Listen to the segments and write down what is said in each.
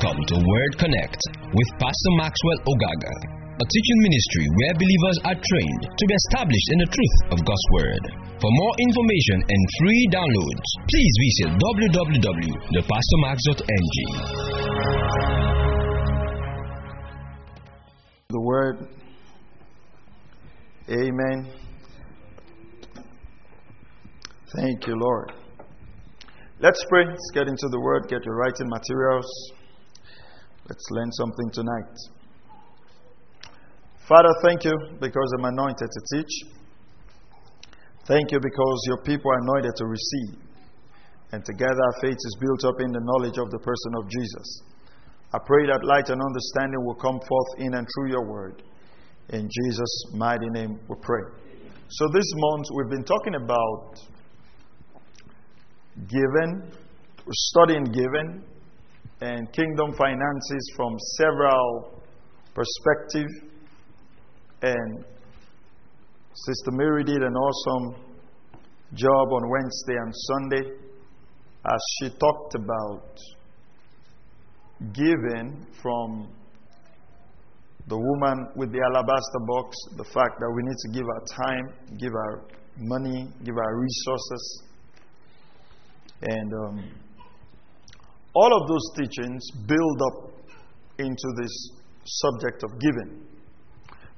Welcome to Word Connect with Pastor Maxwell Ogaga, a teaching ministry where believers are trained to be established in the truth of God's Word. For more information and free downloads, please visit www.thepastormax.ng. The Word. Amen. Thank you, Lord. Let's pray. Let's get into the Word, get your writing materials. Let's learn something tonight. Father, thank you because I'm anointed to teach. Thank you because your people are anointed to receive. And together our faith is built up in the knowledge of the person of Jesus. I pray that light and understanding will come forth in and through your word. In Jesus' mighty name we pray. So this month we've been talking about giving, studying giving, and kingdom finances from several perspectives. And Sister Mary did an awesome job on Wednesday and Sunday as she talked about giving from the woman with the alabaster box, the fact that we need to give our time, give our money, give our resources and um, all of those teachings build up into this subject of giving.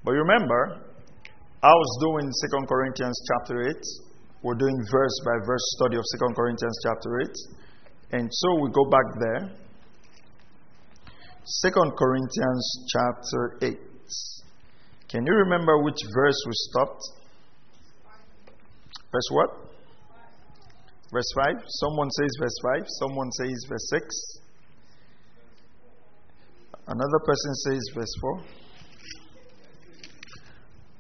But remember, I was doing 2 Corinthians chapter 8. We're doing verse by verse study of 2 Corinthians chapter 8. And so we go back there. 2 Corinthians chapter 8. Can you remember which verse we stopped? Verse what? Verse 5. Someone says verse 5. Someone says verse 6. Another person says verse 4.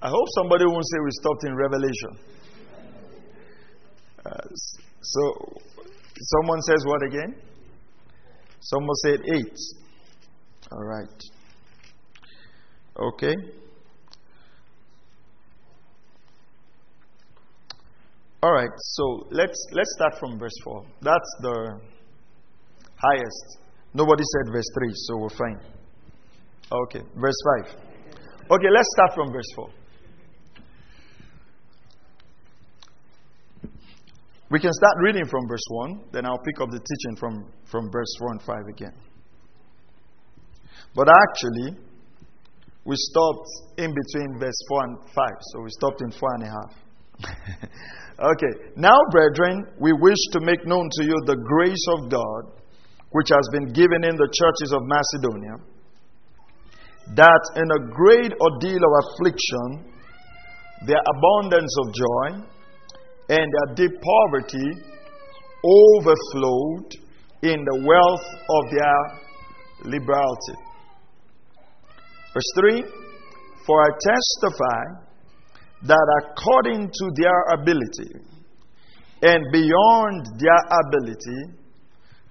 I hope somebody won't say we stopped in Revelation. Uh, so, someone says what again? Someone said 8. All right. Okay. All right, so let's let's start from verse 4. That's the highest. Nobody said verse 3, so we're fine. Okay, verse 5. Okay, let's start from verse 4. We can start reading from verse 1, then I'll pick up the teaching from, from verse 4 and 5 again. But actually, we stopped in between verse 4 and 5, so we stopped in 4 and a half. Okay. Now, brethren, we wish to make known to you the grace of God which has been given in the churches of Macedonia, that in a great ordeal of affliction, their abundance of joy and their deep poverty overflowed in the wealth of their liberality. Verse 3 For I testify that according to their ability and beyond their ability,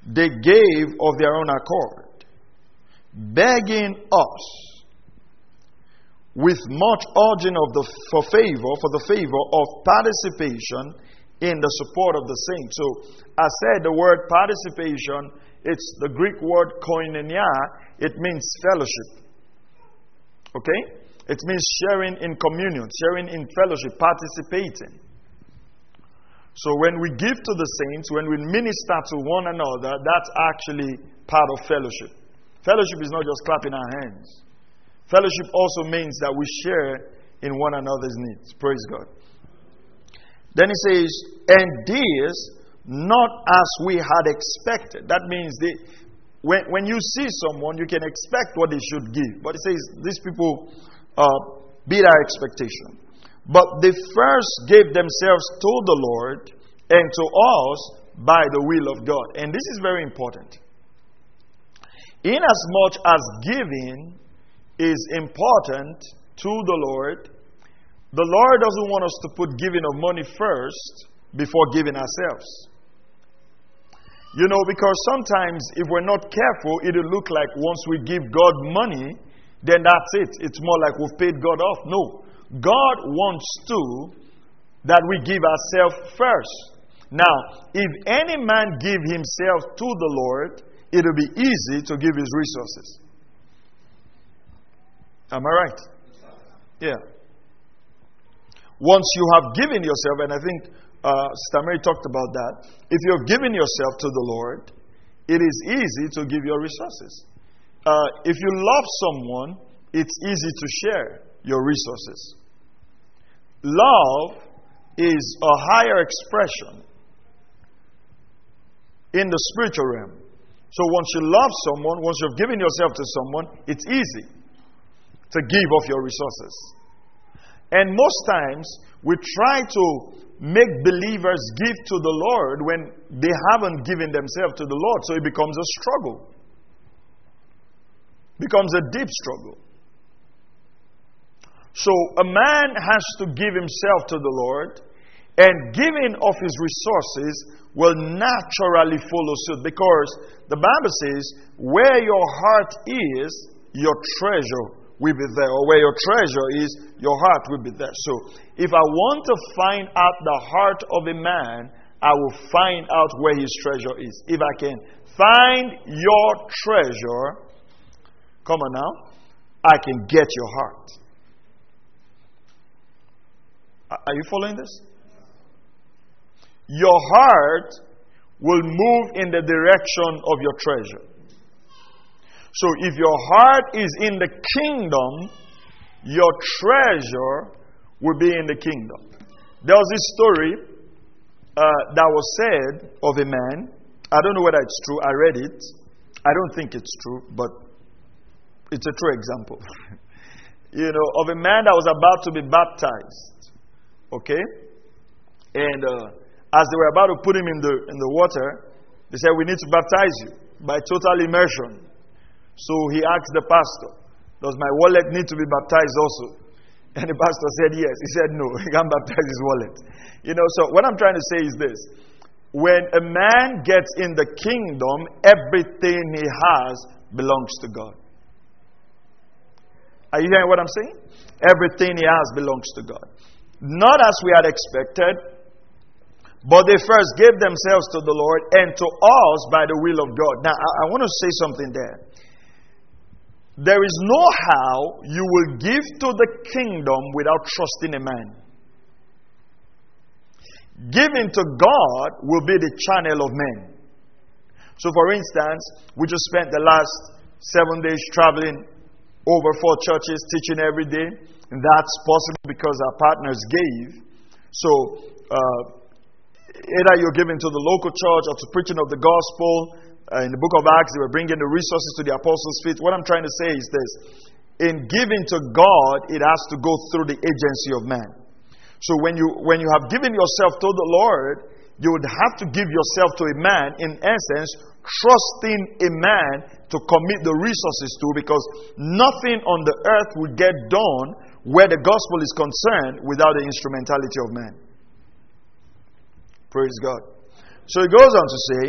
they gave of their own accord, begging us with much urging of the for favor for the favor of participation in the support of the saints. So I said the word participation, it's the Greek word koinonia, it means fellowship. Okay? It means sharing in communion, sharing in fellowship, participating. So when we give to the saints, when we minister to one another, that's actually part of fellowship. Fellowship is not just clapping our hands. Fellowship also means that we share in one another's needs. Praise God. Then he says, and this not as we had expected. That means they, when, when you see someone, you can expect what they should give. But he says, these people uh, beat our expectation. But they first gave themselves to the Lord and to us by the will of God. And this is very important. Inasmuch as giving is important to the Lord, the Lord doesn't want us to put giving of money first before giving ourselves. You know, because sometimes if we're not careful, it'll look like once we give God money, then that's it. It's more like we've paid God off. No. God wants to that we give ourselves first. Now, if any man give himself to the Lord, it'll be easy to give his resources. Am I right? Yeah. Once you have given yourself, and I think uh, Sister talked about that, if you've given yourself to the Lord, it is easy to give your resources. Uh, if you love someone, it's easy to share your resources. Love is a higher expression in the spiritual realm. So once you love someone, once you've given yourself to someone, it's easy to give of your resources. And most times, we try to make believers give to the Lord when they haven't given themselves to the Lord. So it becomes a struggle, becomes a deep struggle. So a man has to give himself to the Lord, and giving of his resources will naturally follow suit because the Bible says, Where your heart is, your treasure will be there. Or where your treasure is, your heart will be there. So if I want to find out the heart of a man, I will find out where his treasure is. If I can find your treasure, come on now, I can get your heart. Are you following this? Your heart will move in the direction of your treasure. So if your heart is in the kingdom, your treasure will be in the kingdom. There was this story uh, that was said of a man. I don't know whether it's true. I read it. I don't think it's true, but it's a true example. you know, of a man that was about to be baptized. Okay? And uh, as they were about to put him in the, in the water, they said, We need to baptize you by total immersion. So he asked the pastor, Does my wallet need to be baptized also? And the pastor said yes. He said no, he can't baptize his wallet. You know, so what I'm trying to say is this when a man gets in the kingdom, everything he has belongs to God. Are you hearing what I'm saying? Everything he has belongs to God. Not as we had expected, but they first gave themselves to the Lord and to us by the will of God. Now, I, I want to say something there. There is no how you will give to the kingdom without trusting a man. Giving to God will be the channel of men. So, for instance, we just spent the last seven days traveling over four churches, teaching every day. And that's possible because our partners gave. So, uh, either you're giving to the local church or to preaching of the gospel, uh, in the book of Acts, they were bringing the resources to the apostles' feet. What I'm trying to say is this in giving to God, it has to go through the agency of man. So when you, when you have given yourself to the Lord, you would have to give yourself to a man, in essence, trusting a man to commit the resources to, because nothing on the earth will get done where the gospel is concerned without the instrumentality of man. Praise God. So he goes on to say,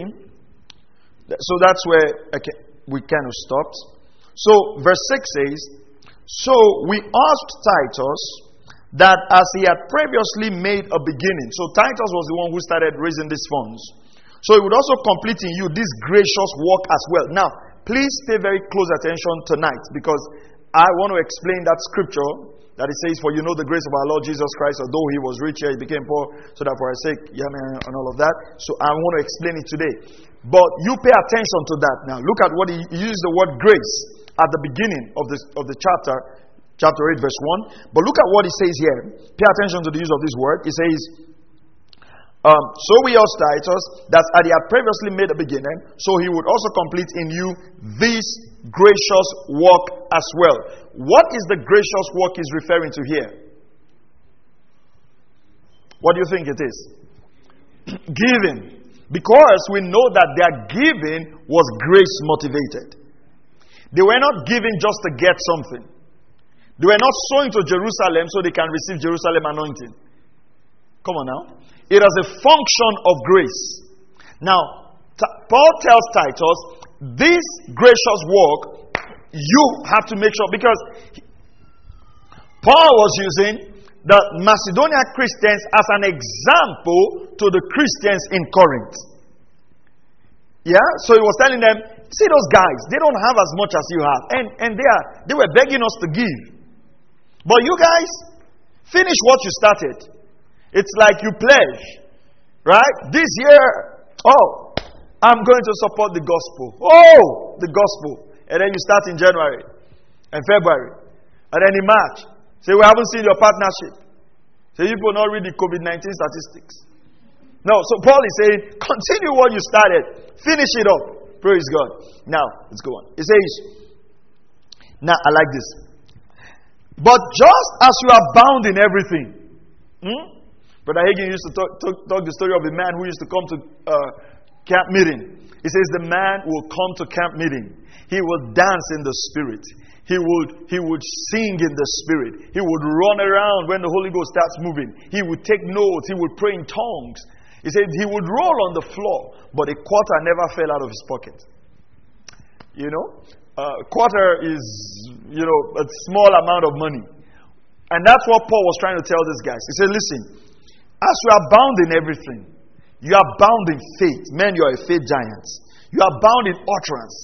so that's where we kind of stopped. So, verse 6 says, So we asked Titus that as he had previously made a beginning. So, Titus was the one who started raising these funds. So, he would also complete in you this gracious work as well. Now, please pay very close attention tonight because I want to explain that scripture that it says, For you know the grace of our Lord Jesus Christ, although he was rich, he became poor, so that for our sake, yeah, and all of that. So I want to explain it today. But you pay attention to that now. Look at what he, he used the word grace at the beginning of, this, of the chapter, chapter 8, verse 1. But look at what he says here. Pay attention to the use of this word. He says, um, so we asked Titus that as he had previously made a beginning, so he would also complete in you this gracious work as well. What is the gracious work he's referring to here? What do you think it is? giving. Because we know that their giving was grace motivated. They were not giving just to get something. They were not sowing to Jerusalem so they can receive Jerusalem anointing. Come on now. It is a function of grace. Now, Paul tells Titus, this gracious work, you have to make sure, because Paul was using the Macedonian Christians as an example to the Christians in Corinth. Yeah? So he was telling them, See those guys, they don't have as much as you have. And, and they, are, they were begging us to give. But you guys, finish what you started. It's like you pledge, right? This year, oh, I'm going to support the gospel. Oh, the gospel. And then you start in January and February. And then in March, say, We haven't seen your partnership. Say, you will not read the COVID 19 statistics. No, so Paul is saying, continue what you started, finish it up. Praise God. Now, let's go on. It says, now I like this. But just as you are bound in everything, hmm? Brother Hagin used to talk, talk, talk, the story of a man who used to come to uh, camp meeting. He says the man will come to camp meeting. He will dance in the spirit. He would, he would sing in the spirit. He would run around when the Holy Ghost starts moving. He would take notes. He would pray in tongues. He said he would roll on the floor, but a quarter never fell out of his pocket. You know, a quarter is, you know, a small amount of money. And that's what Paul was trying to tell these guys. He said, listen, as you are bound in everything, you are bound in faith. Man, you are a faith giant. You are bound in utterance.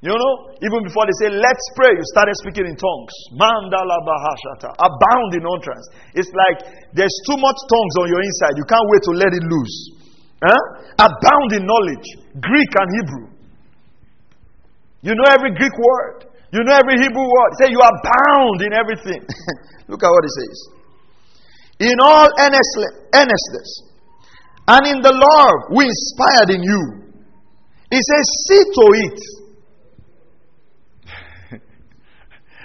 You know, even before they say, let's pray, you started speaking in tongues. Mandala bahashata. Abound in utterance. It's like there's too much tongues on your inside. You can't wait to let it loose. Huh? Abound in knowledge. Greek and Hebrew. You know every Greek word. You know every Hebrew word. Say you are bound in everything. Look at what it says. In all earnestness and in the Lord we inspired in you. He says, see to it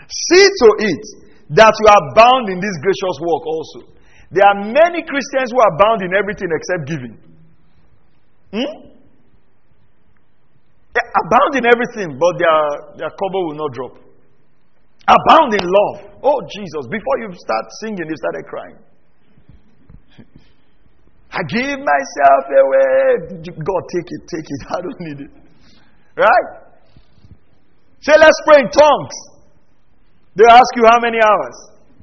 See to it that you are bound in this gracious work also. There are many Christians who are bound in everything except giving. Hmm? Are in everything, but their, their cover will not drop. Abound in love. Oh, Jesus. Before you start singing, you started crying. I give myself away. God, take it, take it. I don't need it. Right? Say, let's pray in tongues. They ask you how many hours.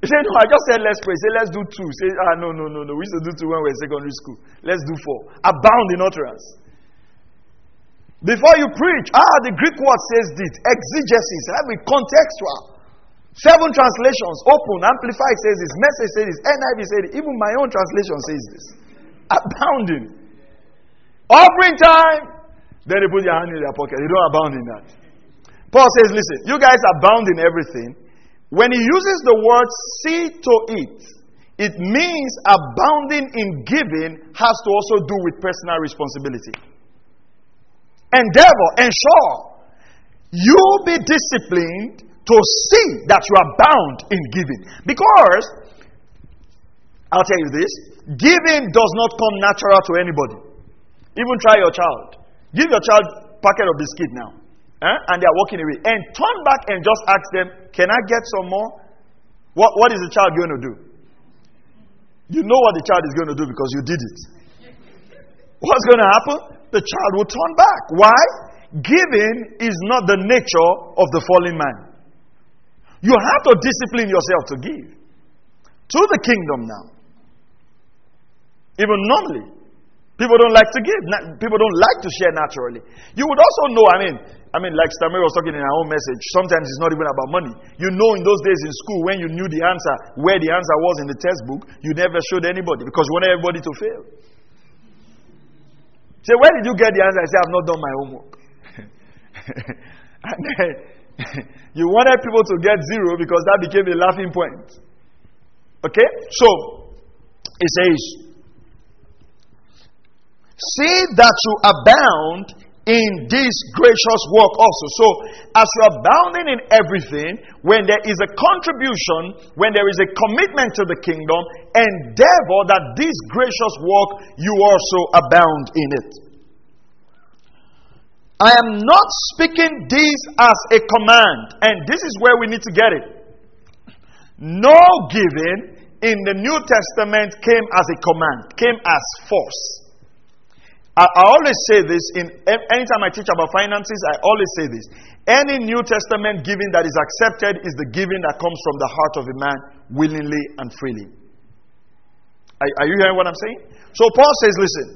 Say, No, I just said let's pray. Say, let's do two. Say, ah, no, no, no, no. We used to do two when we were in secondary school. Let's do four. Abound in utterance. Before you preach, ah, the Greek word says this. Exegesis. A contextual. Seven translations. Open. Amplified says this. Message says this. NIV says this. Even my own translation says this. Abounding. Offering time. Then they put your hand in their pocket. They don't abound in that. Paul says, listen, you guys abound in everything when he uses the word see to it, it means abounding in giving has to also do with personal responsibility. Endeavor, ensure you be disciplined to see that you are bound in giving. Because, I'll tell you this giving does not come natural to anybody. Even try your child. Give your child packet of biscuit now. Eh? And they are walking away. And turn back and just ask them, Can I get some more? What, what is the child going to do? You know what the child is going to do because you did it. What's going to happen? The child will turn back. Why? Giving is not the nature of the fallen man. You have to discipline yourself to give. To the kingdom now. Even normally. People don't like to give. People don't like to share naturally. You would also know, I mean, I mean, like Stammer was talking in our own message, sometimes it's not even about money. You know, in those days in school, when you knew the answer, where the answer was in the textbook, you never showed anybody because you wanted everybody to fail. Say, where did you get the answer? I say, I've not done my homework. and then you wanted people to get zero because that became a laughing point. Okay? So, it says, See that you abound in this gracious work also. So, as you are bounding in everything, when there is a contribution, when there is a commitment to the kingdom, endeavor that this gracious work you also abound in it. I am not speaking this as a command, and this is where we need to get it. No giving in the New Testament came as a command, came as force. I, I always say this in anytime I teach about finances, I always say this. Any New Testament giving that is accepted is the giving that comes from the heart of a man willingly and freely. Are, are you hearing what I'm saying? So Paul says, listen,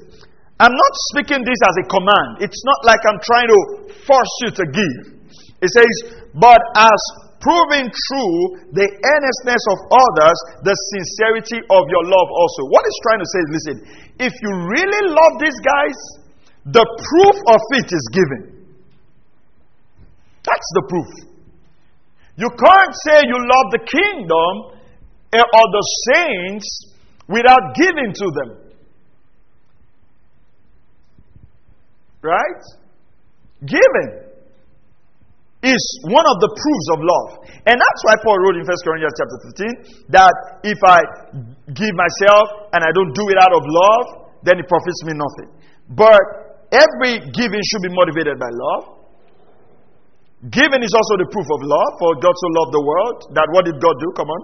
I'm not speaking this as a command. It's not like I'm trying to force you to give. It says, but as proving true the earnestness of others, the sincerity of your love also. What he's trying to say is listen, if you really love these guys, the proof of it is given. That's the proof. You can't say you love the kingdom eh, or the saints without giving to them. Right? Giving is one of the proofs of love. And that's why Paul wrote in 1 Corinthians chapter 15 that if I give myself and I don't do it out of love, then it profits me nothing. But every giving should be motivated by love. Giving is also the proof of love, for God so loved the world that what did God do? Come on.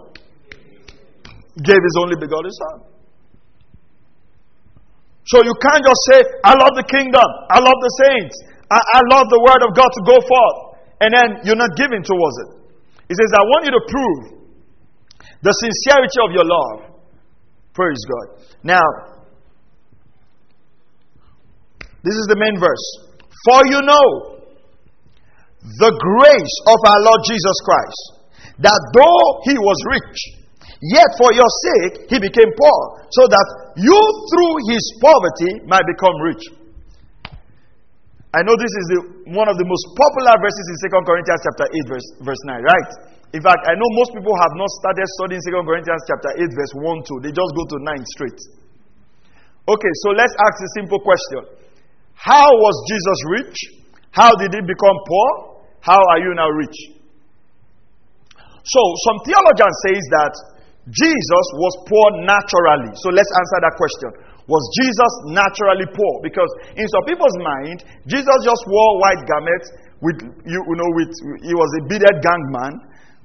Gave his only begotten Son. So you can't just say, I love the kingdom, I love the saints, I, I love the word of God to go forth and then you're not giving towards it. He says, I want you to prove the sincerity of your love. Praise God. Now, this is the main verse. For you know the grace of our Lord Jesus Christ, that though he was rich, yet for your sake he became poor, so that you through his poverty might become rich. I know this is the, one of the most popular verses in 2 Corinthians chapter 8 verse, verse 9, right? In fact, I know most people have not started studying 2 Corinthians chapter 8 verse 1 2. They just go to 9 straight. Okay, so let's ask a simple question. How was Jesus rich? How did he become poor? How are you now rich? So, some theologian says that Jesus was poor naturally. So let's answer that question. Was Jesus naturally poor? Because in some people's mind, Jesus just wore white garments with you, you know with he was a bearded gangman,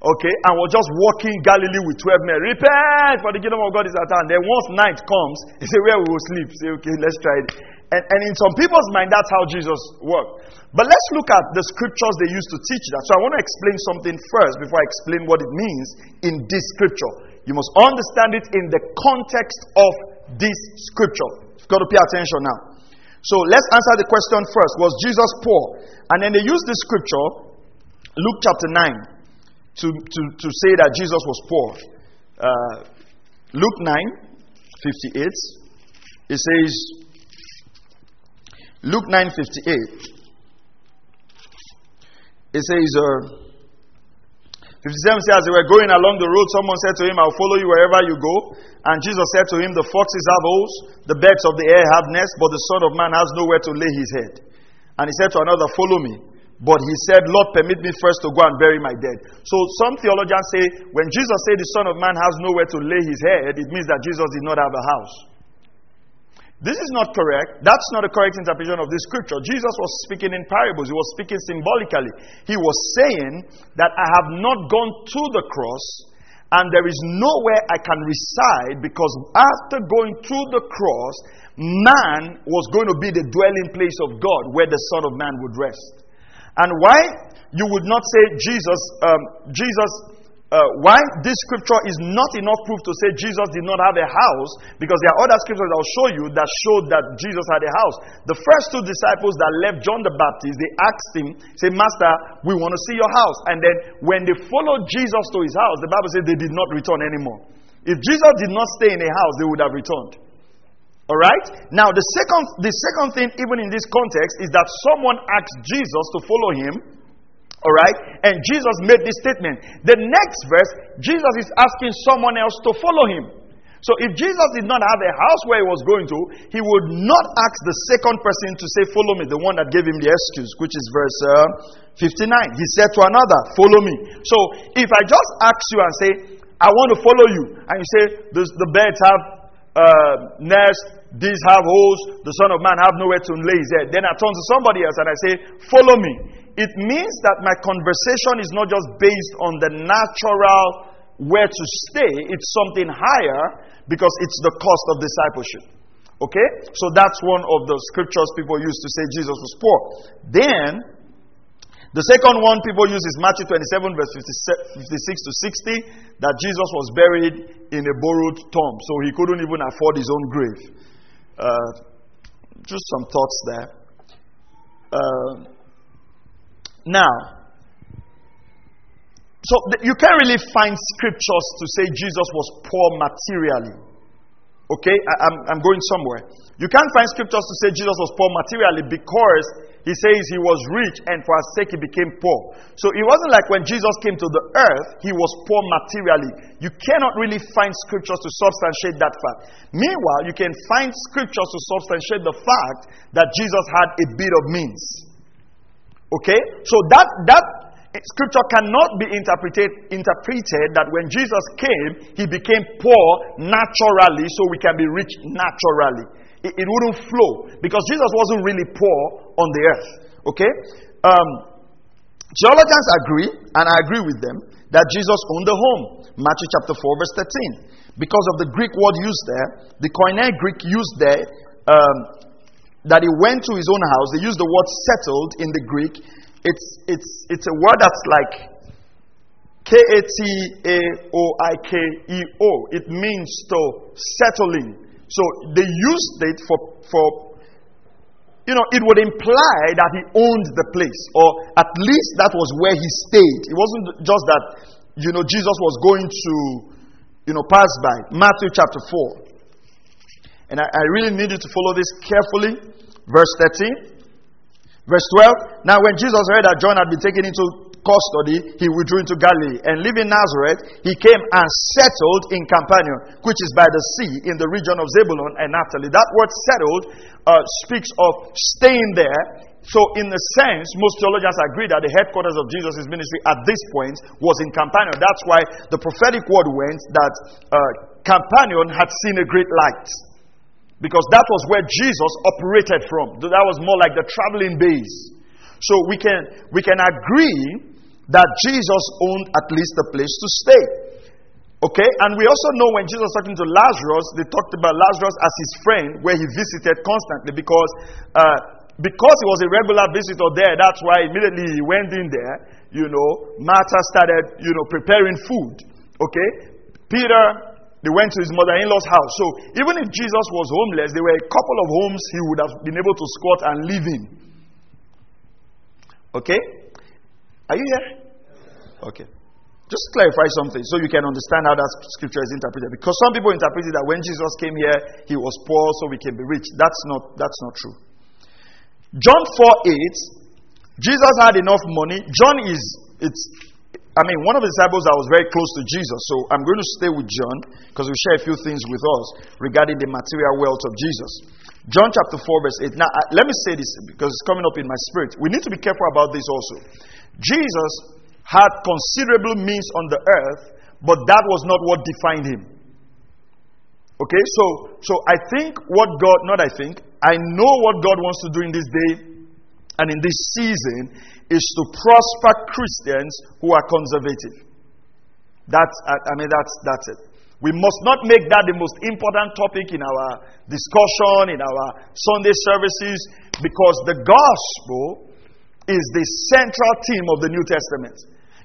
okay, and was just walking Galilee with twelve men. Repent, for the kingdom of God is at hand. Then once night comes, he said, Where we will sleep? Say, okay, let's try it. And, and in some people's mind, that's how Jesus worked. But let's look at the scriptures they used to teach that. So I want to explain something first before I explain what it means in this scripture. You must understand it in the context of this scripture. You've got to pay attention now. So let's answer the question first. Was Jesus poor? And then they use the scripture, Luke chapter 9, to, to, to say that Jesus was poor. Uh, Luke 9, 58. It says, Luke 9, 58. It says, uh, 57 says, As they were going along the road, someone said to him, I'll follow you wherever you go. And Jesus said to him, The foxes have holes, the birds of the air have nests, but the Son of Man has nowhere to lay his head. And he said to another, Follow me. But he said, Lord, permit me first to go and bury my dead. So some theologians say, when Jesus said the Son of Man has nowhere to lay his head, it means that Jesus did not have a house. This is not correct. That's not a correct interpretation of this scripture. Jesus was speaking in parables, he was speaking symbolically. He was saying that I have not gone to the cross and there is nowhere I can reside because after going to the cross, man was going to be the dwelling place of God where the Son of Man would rest. And why you would not say Jesus, um, Jesus uh, why this scripture is not enough proof to say Jesus did not have a house, because there are other scriptures I'll show you that showed that Jesus had a house. The first two disciples that left John the Baptist, they asked him, say, Master, we want to see your house. And then when they followed Jesus to his house, the Bible says they did not return anymore. If Jesus did not stay in a house, they would have returned. All right? Now, the second, the second thing, even in this context, is that someone asked Jesus to follow him all right? And Jesus made this statement. The next verse, Jesus is asking someone else to follow him. So if Jesus did not have a house where he was going to, he would not ask the second person to say, Follow me, the one that gave him the excuse, which is verse uh, 59. He said to another, Follow me. So if I just ask you and say, I want to follow you, and you say, The, the birds have uh, nests, these have holes, the Son of Man have nowhere to lay his head. Then I turn to somebody else and I say, Follow me it means that my conversation is not just based on the natural where to stay, it's something higher because it's the cost of discipleship. Okay? So that's one of the scriptures people use to say Jesus was poor. Then, the second one people use is Matthew 27, verse 56 to 60, that Jesus was buried in a borrowed tomb, so he couldn't even afford his own grave. Uh, just some thoughts there. Uh, now, so you can't really find scriptures to say Jesus was poor materially. Okay, I, I'm, I'm going somewhere. You can't find scriptures to say Jesus was poor materially because he says he was rich and for our sake he became poor. So it wasn't like when Jesus came to the earth, he was poor materially. You cannot really find scriptures to substantiate that fact. Meanwhile, you can find scriptures to substantiate the fact that Jesus had a bit of means. Okay? So that, that Scripture cannot be interpreted, interpreted that when Jesus came, he became poor naturally so we can be rich naturally. It, it wouldn't flow because Jesus wasn't really poor on the earth. Okay? Um, theologians agree, and I agree with them, that Jesus owned a home. Matthew chapter 4, verse 13. Because of the Greek word used there, the Koine Greek used there, um, that he went to his own house, they used the word settled in the Greek it's, it's, it's a word that's like K A T A O I K E O. It means to settling. So they used it for, for, you know, it would imply that he owned the place, or at least that was where he stayed. It wasn't just that, you know, Jesus was going to, you know, pass by. Matthew chapter 4. And I, I really need you to follow this carefully. Verse 13. Verse 12 Now, when Jesus heard that John had been taken into custody, he withdrew into Galilee. And leaving Nazareth, he came and settled in Capernaum, which is by the sea in the region of Zebulun and Naphtali. That word settled uh, speaks of staying there. So, in the sense, most theologians agree that the headquarters of Jesus' ministry at this point was in Capernaum. That's why the prophetic word went that uh, Capernaum had seen a great light. Because that was where Jesus operated from. That was more like the traveling base. So we can, we can agree that Jesus owned at least a place to stay. Okay? And we also know when Jesus was talking to Lazarus, they talked about Lazarus as his friend, where he visited constantly because, uh, because he was a regular visitor there, that's why immediately he went in there, you know, Martha started, you know, preparing food. Okay? Peter they went to his mother in law's house. So even if Jesus was homeless, there were a couple of homes he would have been able to squat and live in. Okay? Are you here? Okay. Just clarify something so you can understand how that scripture is interpreted. Because some people interpreted that when Jesus came here, he was poor so we can be rich. That's not, that's not true. John 4 8, Jesus had enough money. John is, it's I mean, one of the disciples that was very close to Jesus. So I'm going to stay with John because we share a few things with us regarding the material wealth of Jesus. John chapter 4, verse 8. Now, uh, let me say this because it's coming up in my spirit. We need to be careful about this also. Jesus had considerable means on the earth, but that was not what defined him. Okay, so so I think what God, not I think, I know what God wants to do in this day and in this season is to prosper Christians who are conservative. That's, I mean, that's, that's it. We must not make that the most important topic in our discussion, in our Sunday services, because the gospel is the central theme of the New Testament.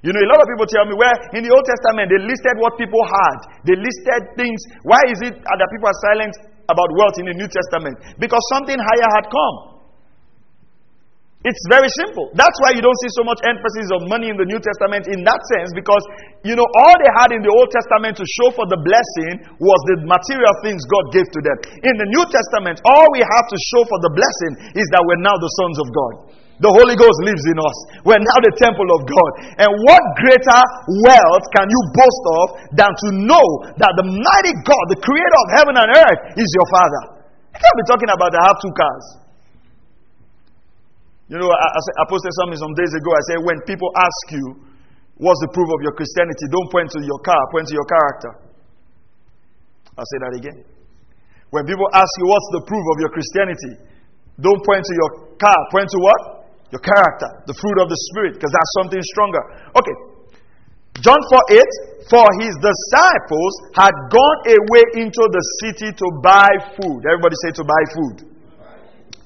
You know, a lot of people tell me, well, in the Old Testament, they listed what people had. They listed things. Why is it that people are silent about wealth in the New Testament? Because something higher had come. It's very simple. That's why you don't see so much emphasis of money in the New Testament in that sense, because, you know, all they had in the Old Testament to show for the blessing was the material things God gave to them. In the New Testament, all we have to show for the blessing is that we're now the sons of God. The Holy Ghost lives in us. We're now the temple of God. And what greater wealth can you boast of than to know that the mighty God, the creator of heaven and earth, is your Father? You can't be talking about I have two cars. You know, I, I posted something some days ago. I said, when people ask you, what's the proof of your Christianity? Don't point to your car, point to your character. I'll say that again. When people ask you, what's the proof of your Christianity? Don't point to your car, point to what? Your character, the fruit of the Spirit, because that's something stronger. Okay. John 4 8, for his disciples had gone away into the city to buy food. Everybody say to buy food.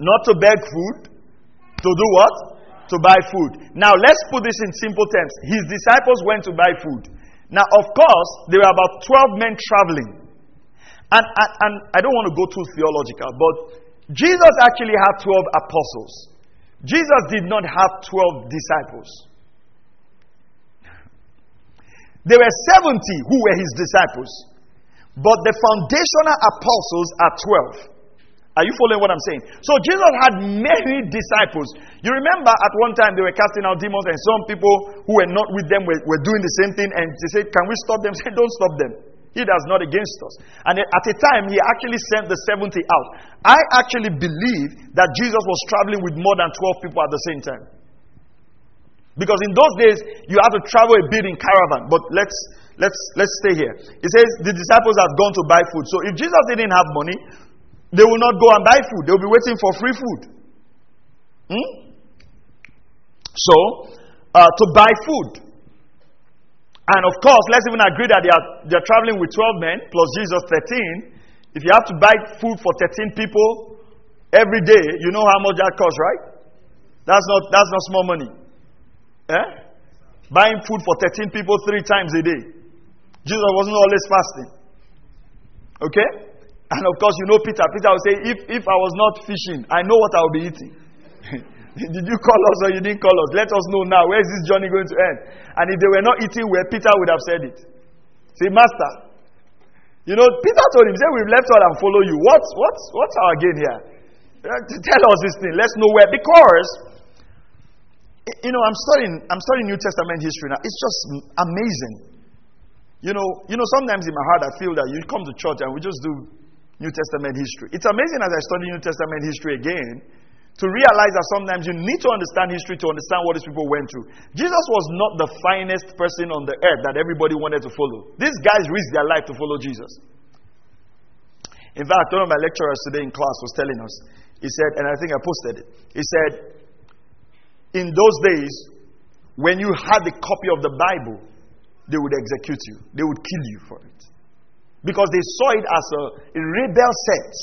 Not to beg food, to do what? To buy food. Now, let's put this in simple terms. His disciples went to buy food. Now, of course, there were about 12 men traveling. And, and, and I don't want to go too theological, but Jesus actually had 12 apostles. Jesus did not have 12 disciples. There were 70 who were his disciples. But the foundational apostles are 12. Are you following what I'm saying? So Jesus had many disciples. You remember at one time they were casting out demons, and some people who were not with them were, were doing the same thing, and they said, Can we stop them? Say, Don't stop them. He does not against us. And at a time, he actually sent the 70 out. I actually believe that Jesus was traveling with more than 12 people at the same time. Because in those days, you had to travel a bit in caravan. But let's, let's, let's stay here. It says the disciples had gone to buy food. So if Jesus didn't have money, they will not go and buy food. They will be waiting for free food. Hmm? So, uh, to buy food. And of course, let's even agree that they are, they are traveling with 12 men plus Jesus 13. If you have to buy food for 13 people every day, you know how much that costs, right? That's not, that's not small money. Eh? Buying food for 13 people three times a day. Jesus wasn't always fasting. Okay? And of course, you know Peter. Peter will say, if, if I was not fishing, I know what I will be eating. Did you call us or you didn't call us? Let us know now. Where is this journey going to end? And if they were not eating where Peter would have said it. Say, Master. You know, Peter told him, say, we've left all and follow you. What's, what's, what's our gain here? Uh, tell us this thing. Let's know where. Because you know, I'm studying, I'm studying New Testament history now. It's just amazing. You know, you know, sometimes in my heart I feel that you come to church and we just do New Testament history. It's amazing as I study New Testament history again to realize that sometimes you need to understand history to understand what these people went through. Jesus was not the finest person on the earth that everybody wanted to follow. These guys risked their life to follow Jesus. In fact, one of my lecturers today in class was telling us, he said, and I think I posted it, he said, in those days, when you had the copy of the Bible, they would execute you, they would kill you for it. Because they saw it as a, rebel sect.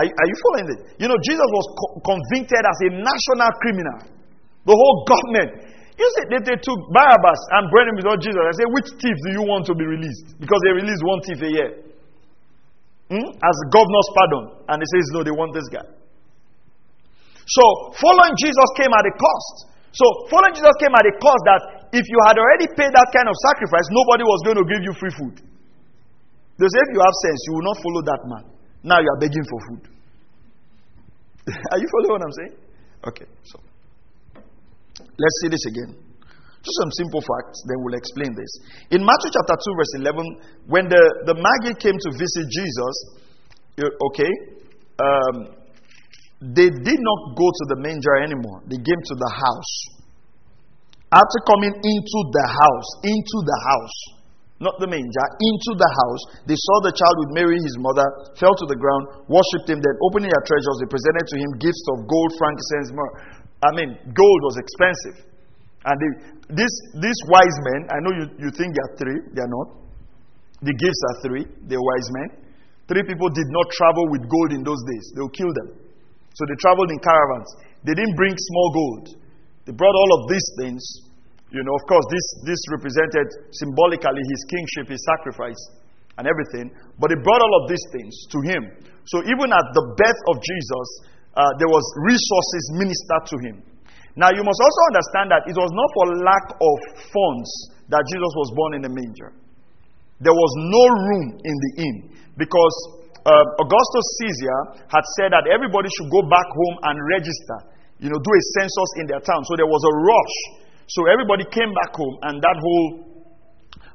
Are, are, you following it? You know, Jesus was co- convicted as a national criminal. The whole government. You see, they, they took Barabbas and brought him before Jesus. I say, which thief do you want to be released? Because they release one thief a year. Hmm? As governor's pardon. And he says, no, they want this guy. So, following Jesus came at a cost. So, following Jesus came at a cost that if you had already paid that kind of sacrifice, nobody was going to give you free food. They say, if you have sense, you will not follow that man. Now you are begging for food. are you following what I'm saying? Okay, so let's see this again. Just some simple facts, then we'll explain this. In Matthew chapter 2, verse 11, when the, the Magi came to visit Jesus, okay, um, they did not go to the manger anymore. They came to the house. After coming into the house, into the house, not the manger, into the house, they saw the child with Mary, his mother, fell to the ground, worshipped him, then opening their treasures, they presented to him gifts of gold, frankincense, myrrh. I mean, gold was expensive. And they, this, these wise men, I know you, you think they are three, they are not. The gifts are three, they're wise men. Three people did not travel with gold in those days, they will kill them. So they traveled in caravans. They didn't bring small gold. They brought all of these things. You know, of course, this, this represented symbolically his kingship, his sacrifice, and everything. But they brought all of these things to him. So even at the birth of Jesus, uh, there was resources ministered to him. Now you must also understand that it was not for lack of funds that Jesus was born in a manger. There was no room in the inn because uh, Augustus Caesar had said that everybody should go back home and register, you know, do a census in their town. So there was a rush. So everybody came back home, and that whole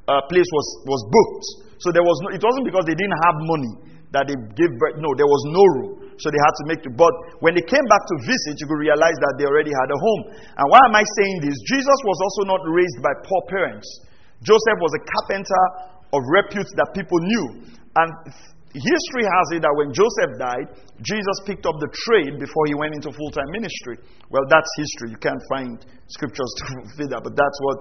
uh, place was, was booked. So there was no, it wasn't because they didn't have money that they gave birth. No, there was no room. So they had to make the. But when they came back to visit, you could realize that they already had a home. And why am I saying this? Jesus was also not raised by poor parents. Joseph was a carpenter of repute that people knew. And history has it that when Joseph died, Jesus picked up the trade before he went into full time ministry. Well, that's history. You can't find scriptures to fit that, but that's what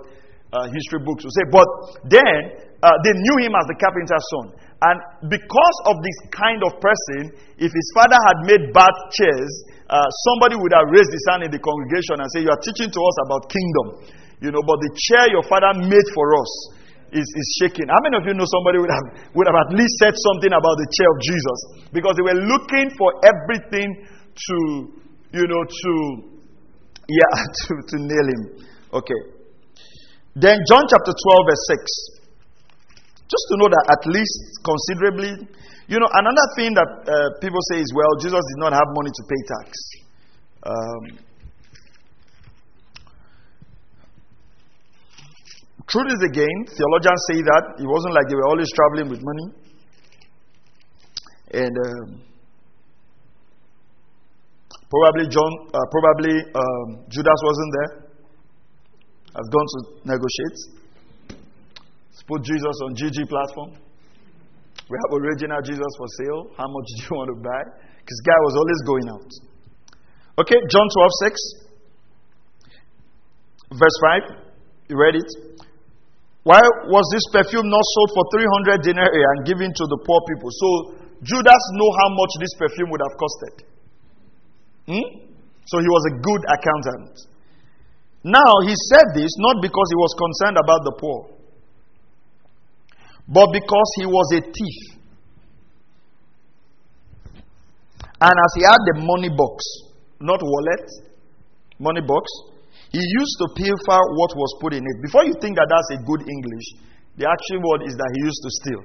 uh, history books will say. But then uh, they knew him as the carpenter's son. And because of this kind of person, if his father had made bad chairs, uh, somebody would have raised his hand in the congregation and say, You are teaching to us about kingdom. You know, but the chair your father made for us, is, is shaking. How many of you know somebody would have, would have at least said something about the chair of Jesus? Because they were looking for everything to, you know, to, yeah, to, to nail him. Okay. Then John chapter 12, verse 6. Just to know that at least considerably, you know, another thing that uh, people say is, well, Jesus did not have money to pay tax. Um, truth is again, theologians say that it wasn't like they were always traveling with money. And um, probably John, uh, probably um, Judas wasn't there. Has gone to negotiate put Jesus on Jiji platform. We have original Jesus for sale. How much do you want to buy? Because guy was always going out. Okay, John 12, 6. Verse 5. You read it? Why was this perfume not sold for 300 denarii and given to the poor people? So Judas know how much this perfume would have costed. Hmm? So he was a good accountant. Now he said this not because he was concerned about the poor, but because he was a thief. And as he had the money box, not wallet, money box, he used to pilfer what was put in it. Before you think that that's a good English, the actual word is that he used to steal.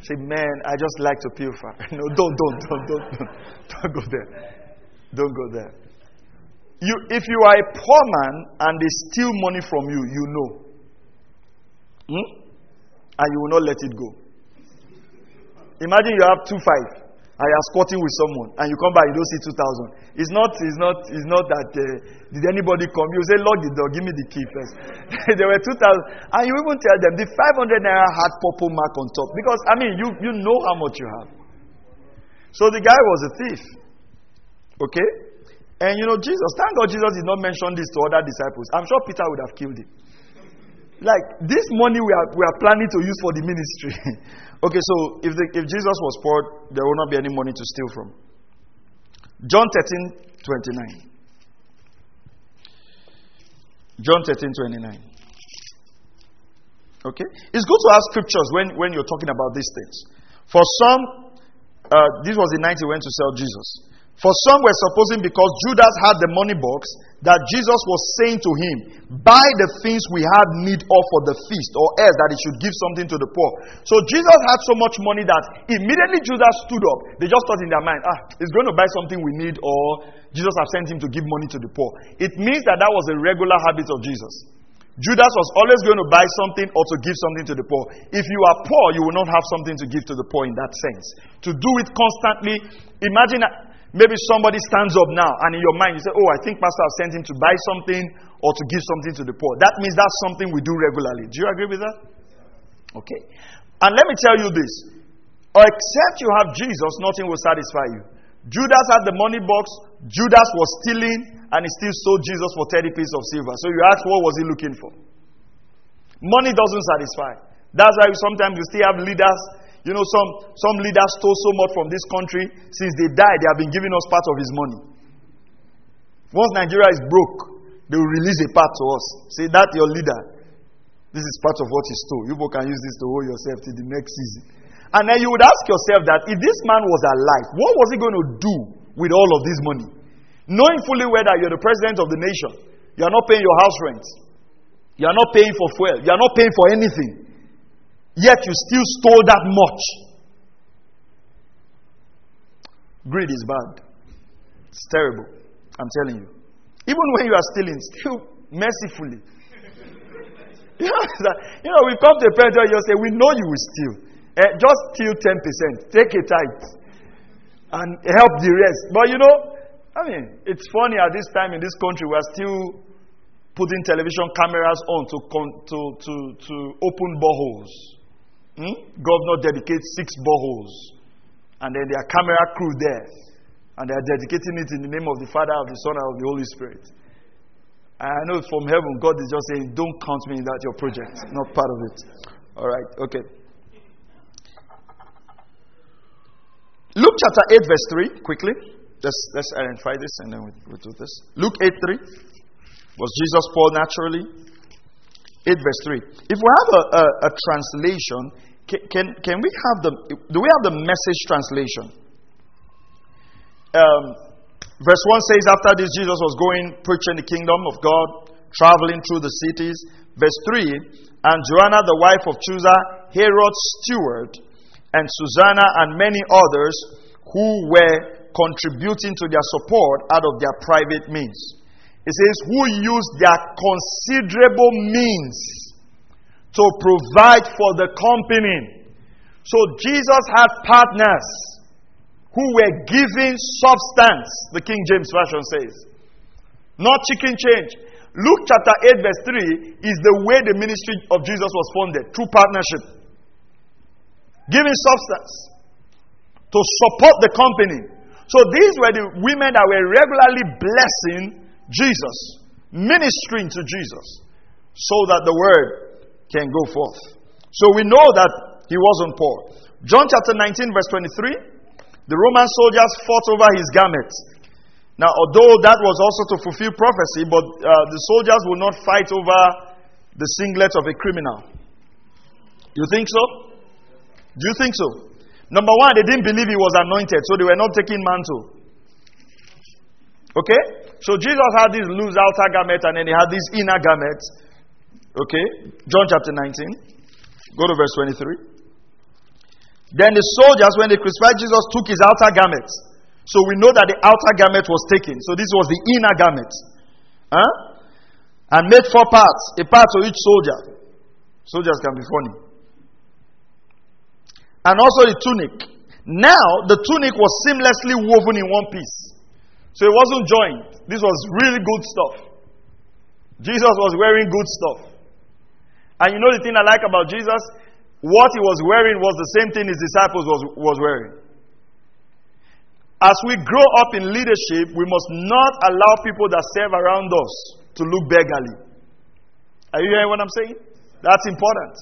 Say, man, I just like to pilfer. no, don't, don't, don't, don't, don't, don't go there. Don't go there. You, if you are a poor man and they steal money from you, you know. Hmm? and you will not let it go. Imagine you have two five and you are squatting with someone and you come back you don't see two thousand. It's not it's not it's not that uh, did anybody come? You say lock the door, give me the key first. there were two thousand and you even tell them the five hundred naira had purple mark on top because I mean you you know how much you have. So the guy was a thief. Okay? And you know, Jesus, thank God Jesus did not mention this to other disciples. I'm sure Peter would have killed him. Like this money we are, we are planning to use for the ministry. okay, so if, the, if Jesus was poor, there will not be any money to steal from. John 13 29. John 13 29. Okay? It's good to ask scriptures when, when you're talking about these things. For some, uh, this was the night he went to sell Jesus. For some were supposing because Judas had the money box that Jesus was saying to him, Buy the things we have need of for the feast, or else that he should give something to the poor. So Jesus had so much money that immediately Judas stood up. They just thought in their mind, Ah, he's going to buy something we need, or Jesus has sent him to give money to the poor. It means that that was a regular habit of Jesus. Judas was always going to buy something or to give something to the poor. If you are poor, you will not have something to give to the poor in that sense. To do it constantly, imagine Maybe somebody stands up now and in your mind you say, Oh, I think Pastor has sent him to buy something or to give something to the poor. That means that's something we do regularly. Do you agree with that? Okay. And let me tell you this except you have Jesus, nothing will satisfy you. Judas had the money box, Judas was stealing, and he still sold Jesus for 30 pieces of silver. So you ask, what was he looking for? Money doesn't satisfy. That's why sometimes you still have leaders you know, some, some leaders stole so much from this country. Since they died, they have been giving us part of his money. Once Nigeria is broke, they will release a part to us. Say, that your leader. This is part of what he stole. You both can use this to hold yourself till the next season. And then you would ask yourself that if this man was alive, what was he going to do with all of this money? Knowing fully well that you're the president of the nation, you are not paying your house rent, you are not paying for fuel, you are not paying for anything. Yet you still stole that much. Greed is bad. It's terrible. I'm telling you. Even when you are stealing, still mercifully. you, know, we come to a point where you say, We know you will steal. Eh, just steal 10%. Take a tithe. And help the rest. But you know, I mean, it's funny at this time in this country, we are still putting television cameras on to, to, to, to open boreholes. Hmm? Governor dedicates six boreholes. And then their camera crew there. And they are dedicating it in the name of the Father, of the Son, and of the Holy Spirit. And I know from heaven, God is just saying, Don't count me in that your project. Not part of it. All right, okay. Luke chapter 8, verse 3, quickly. Let's, let's identify this and then we'll, we'll do this. Luke 8 3. Was Jesus poor naturally? 8, verse 3. If we have a, a, a translation, can, can, we have the, do we have the message translation? Um, verse 1 says, After this, Jesus was going preaching the kingdom of God, traveling through the cities. Verse 3 And Joanna, the wife of Chuza, Herod's steward, and Susanna, and many others who were contributing to their support out of their private means. It says, who used their considerable means to provide for the company. So Jesus had partners who were giving substance, the King James Version says. Not chicken change. Luke chapter 8, verse 3 is the way the ministry of Jesus was funded through partnership. Giving substance to support the company. So these were the women that were regularly blessing Jesus, ministering to Jesus, so that the word can go forth. So we know that he wasn't poor. John chapter 19, verse 23 the Roman soldiers fought over his garment. Now, although that was also to fulfill prophecy, but uh, the soldiers will not fight over the singlet of a criminal. You think so? Do you think so? Number one, they didn't believe he was anointed, so they were not taking mantle. Okay? So Jesus had this loose outer garment and then he had this inner garment. Okay? John chapter 19. Go to verse 23. Then the soldiers, when they crucified Jesus, took his outer garment. So we know that the outer garment was taken. So this was the inner garment. Huh? And made four parts, a part to each soldier. Soldiers can be funny. And also the tunic. Now, the tunic was seamlessly woven in one piece. So it wasn't joined. This was really good stuff. Jesus was wearing good stuff. And you know the thing I like about Jesus? What he was wearing was the same thing his disciples was, was wearing. As we grow up in leadership, we must not allow people that serve around us to look beggarly. Are you hearing what I'm saying? That's important.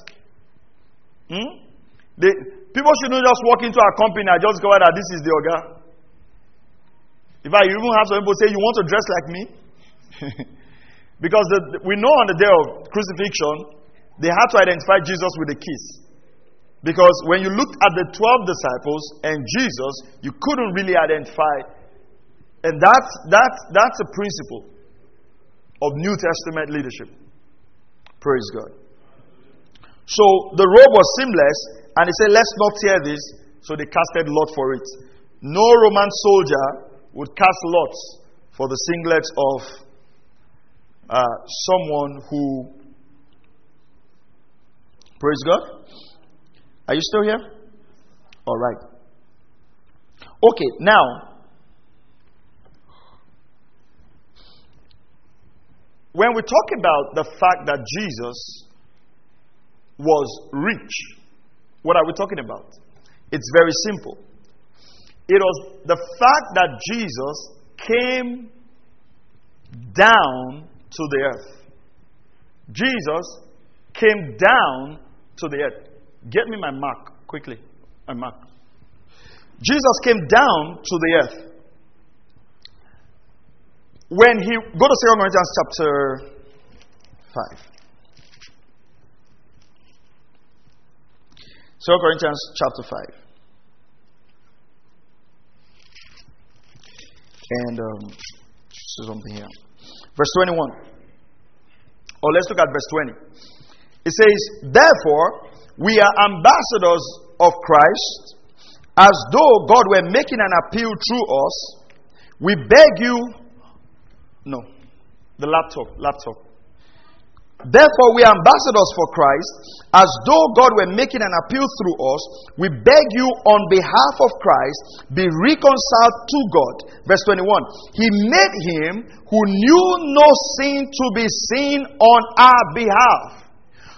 Hmm? People shouldn't just walk into a company and just go out that this is the. In fact, you even have some people say, You want to dress like me? because the, we know on the day of crucifixion, they had to identify Jesus with a kiss. Because when you looked at the 12 disciples and Jesus, you couldn't really identify. And that's, that's, that's a principle of New Testament leadership. Praise God. So the robe was seamless, and he said, Let's not tear this. So they casted lot for it. No Roman soldier would cast lots for the singlet of uh, someone who. Praise God are you still here? All right. Okay, now, when we talk about the fact that Jesus was rich, what are we talking about? It's very simple. It was the fact that Jesus came down to the earth. Jesus came down to the earth. Get me my mark quickly. My mark. Jesus came down to the earth. When he go to 2 Corinthians chapter 5. 2 Corinthians chapter 5. And um, something here. Verse 21. Or let's look at verse 20. It says, Therefore, we are ambassadors of Christ, as though God were making an appeal through us. We beg you, no, the laptop, laptop. Therefore, we are ambassadors for Christ, as though God were making an appeal through us. We beg you, on behalf of Christ, be reconciled to God. Verse 21 He made him who knew no sin to be sin on our behalf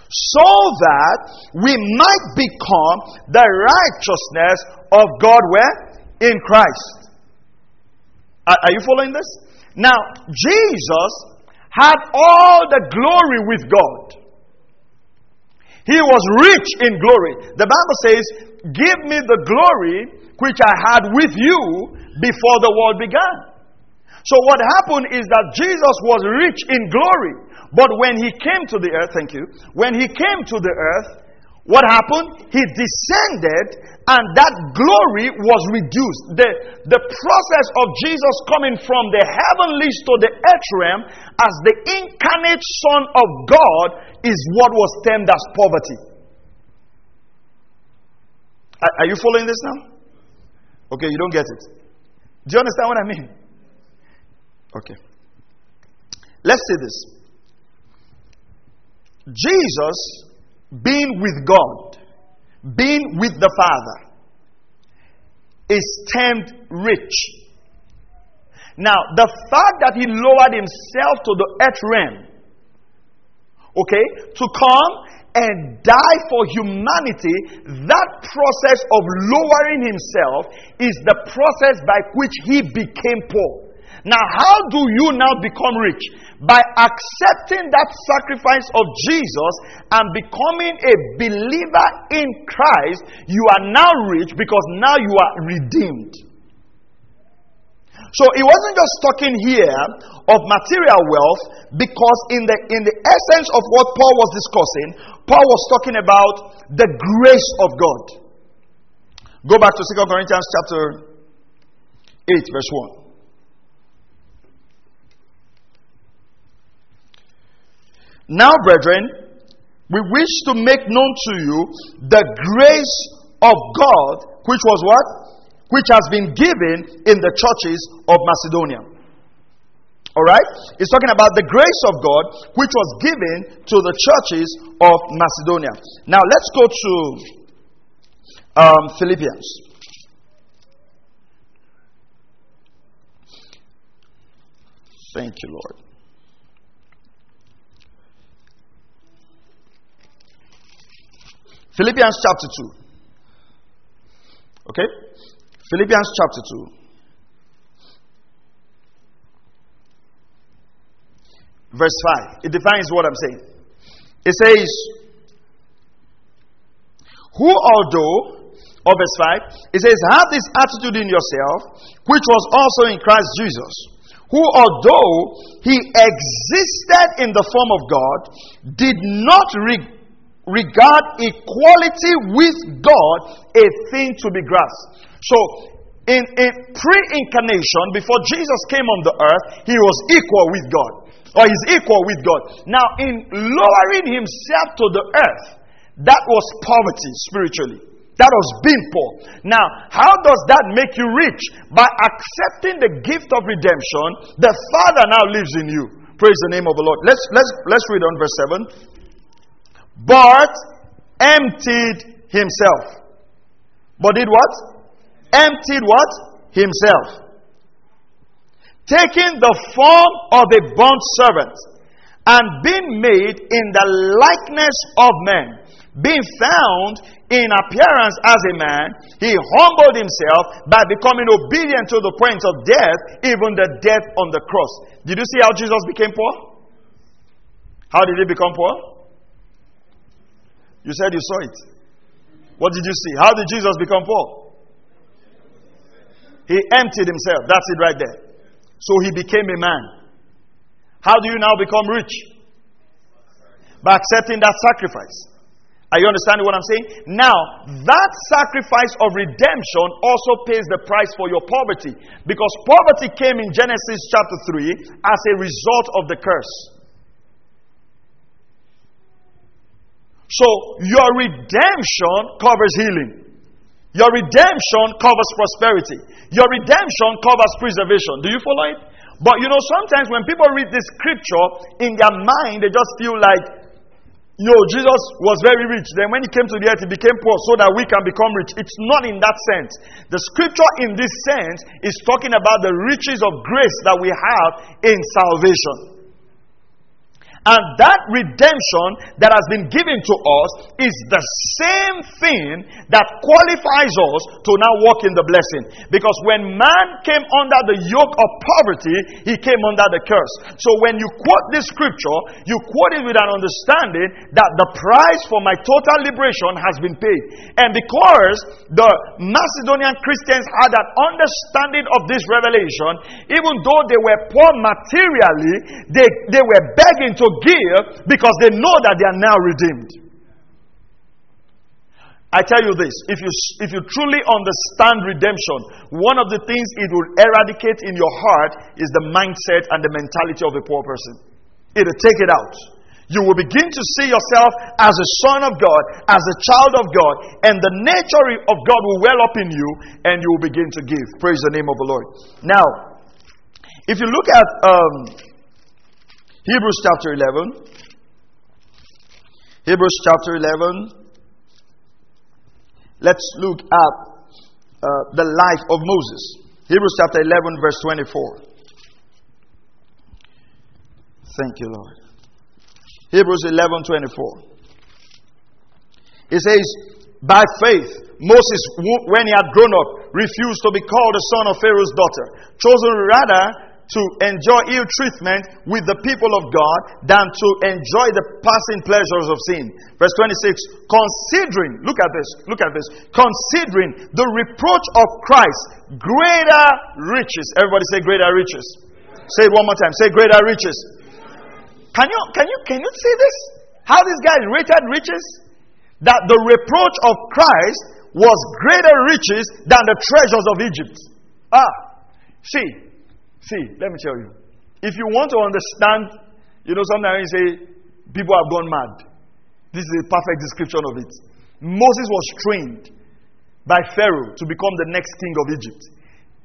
so that we might become the righteousness of God where? In Christ. Are, are you following this? Now, Jesus had all the glory with God. He was rich in glory. The Bible says, Give me the glory which I had with you before the world began. So what happened is that Jesus was rich in glory. But when he came to the earth, thank you, when he came to the earth, what happened? He descended and that glory was reduced. The, the process of Jesus coming from the heavenlies to the earth realm as the incarnate Son of God is what was termed as poverty. Are, are you following this now? Okay, you don't get it. Do you understand what I mean? Okay. Let's say this Jesus being with God, being with the Father, is termed rich. Now, the fact that he lowered himself to the earth realm, okay, to come and die for humanity, that process of lowering himself is the process by which he became poor. Now, how do you now become rich? By accepting that sacrifice of Jesus and becoming a believer in Christ, you are now rich because now you are redeemed. So he wasn't just talking here of material wealth because in the in the essence of what Paul was discussing, Paul was talking about the grace of God. Go back to 2 Corinthians chapter 8 verse 1. Now, brethren, we wish to make known to you the grace of God, which was what? Which has been given in the churches of Macedonia. All right? He's talking about the grace of God, which was given to the churches of Macedonia. Now, let's go to um, Philippians. Thank you, Lord. Philippians chapter 2. Okay? Philippians chapter 2. Verse 5. It defines what I'm saying. It says, Who although, or verse 5, it says, Have this attitude in yourself, which was also in Christ Jesus, who although he existed in the form of God, did not regard regard equality with God a thing to be grasped. So, in, in pre incarnation, before Jesus came on the earth, he was equal with God, or he's equal with God. Now, in lowering himself to the earth, that was poverty spiritually. That was being poor. Now, how does that make you rich? By accepting the gift of redemption, the Father now lives in you. Praise the name of the Lord. Let's let's let's read on verse 7 but emptied himself. But did what? Emptied what? Himself. Taking the form of a bond servant and being made in the likeness of men, being found in appearance as a man, he humbled himself by becoming obedient to the point of death, even the death on the cross. Did you see how Jesus became poor? How did he become poor? You said you saw it. What did you see? How did Jesus become poor? He emptied himself. That's it right there. So he became a man. How do you now become rich? By accepting that sacrifice. Are you understanding what I'm saying? Now, that sacrifice of redemption also pays the price for your poverty. Because poverty came in Genesis chapter 3 as a result of the curse. So your redemption covers healing. Your redemption covers prosperity. Your redemption covers preservation. Do you follow it? But you know, sometimes when people read this scripture, in their mind, they just feel like, yo, Jesus was very rich. Then when he came to the earth, he became poor so that we can become rich. It's not in that sense. The scripture, in this sense, is talking about the riches of grace that we have in salvation. And that redemption that has been given to us is the same thing that qualifies us to now walk in the blessing. Because when man came under the yoke of poverty, he came under the curse. So when you quote this scripture, you quote it with an understanding that the price for my total liberation has been paid. And because the Macedonian Christians had an understanding of this revelation, even though they were poor materially, they, they were begging to give because they know that they are now redeemed. I tell you this if you, if you truly understand redemption, one of the things it will eradicate in your heart is the mindset and the mentality of a poor person. It'll take it out. You will begin to see yourself as a son of God, as a child of God, and the nature of God will well up in you, and you will begin to give. Praise the name of the Lord. Now, if you look at um, Hebrews chapter 11. Hebrews chapter 11. Let's look at uh, the life of Moses. Hebrews chapter 11, verse 24. Thank you, Lord. Hebrews 11, 24. It says, By faith, Moses, when he had grown up, refused to be called the son of Pharaoh's daughter, chosen rather to enjoy ill treatment with the people of God than to enjoy the passing pleasures of sin. Verse 26 Considering, look at this, look at this, considering the reproach of Christ greater riches. Everybody say greater riches. Say it one more time. Say greater riches. Can you, can you, can you see this? How this guy rated riches? That the reproach of Christ was greater riches than the treasures of Egypt. Ah, see, See, let me tell you. If you want to understand, you know, sometimes you say, people have gone mad. This is a perfect description of it. Moses was trained by Pharaoh to become the next king of Egypt.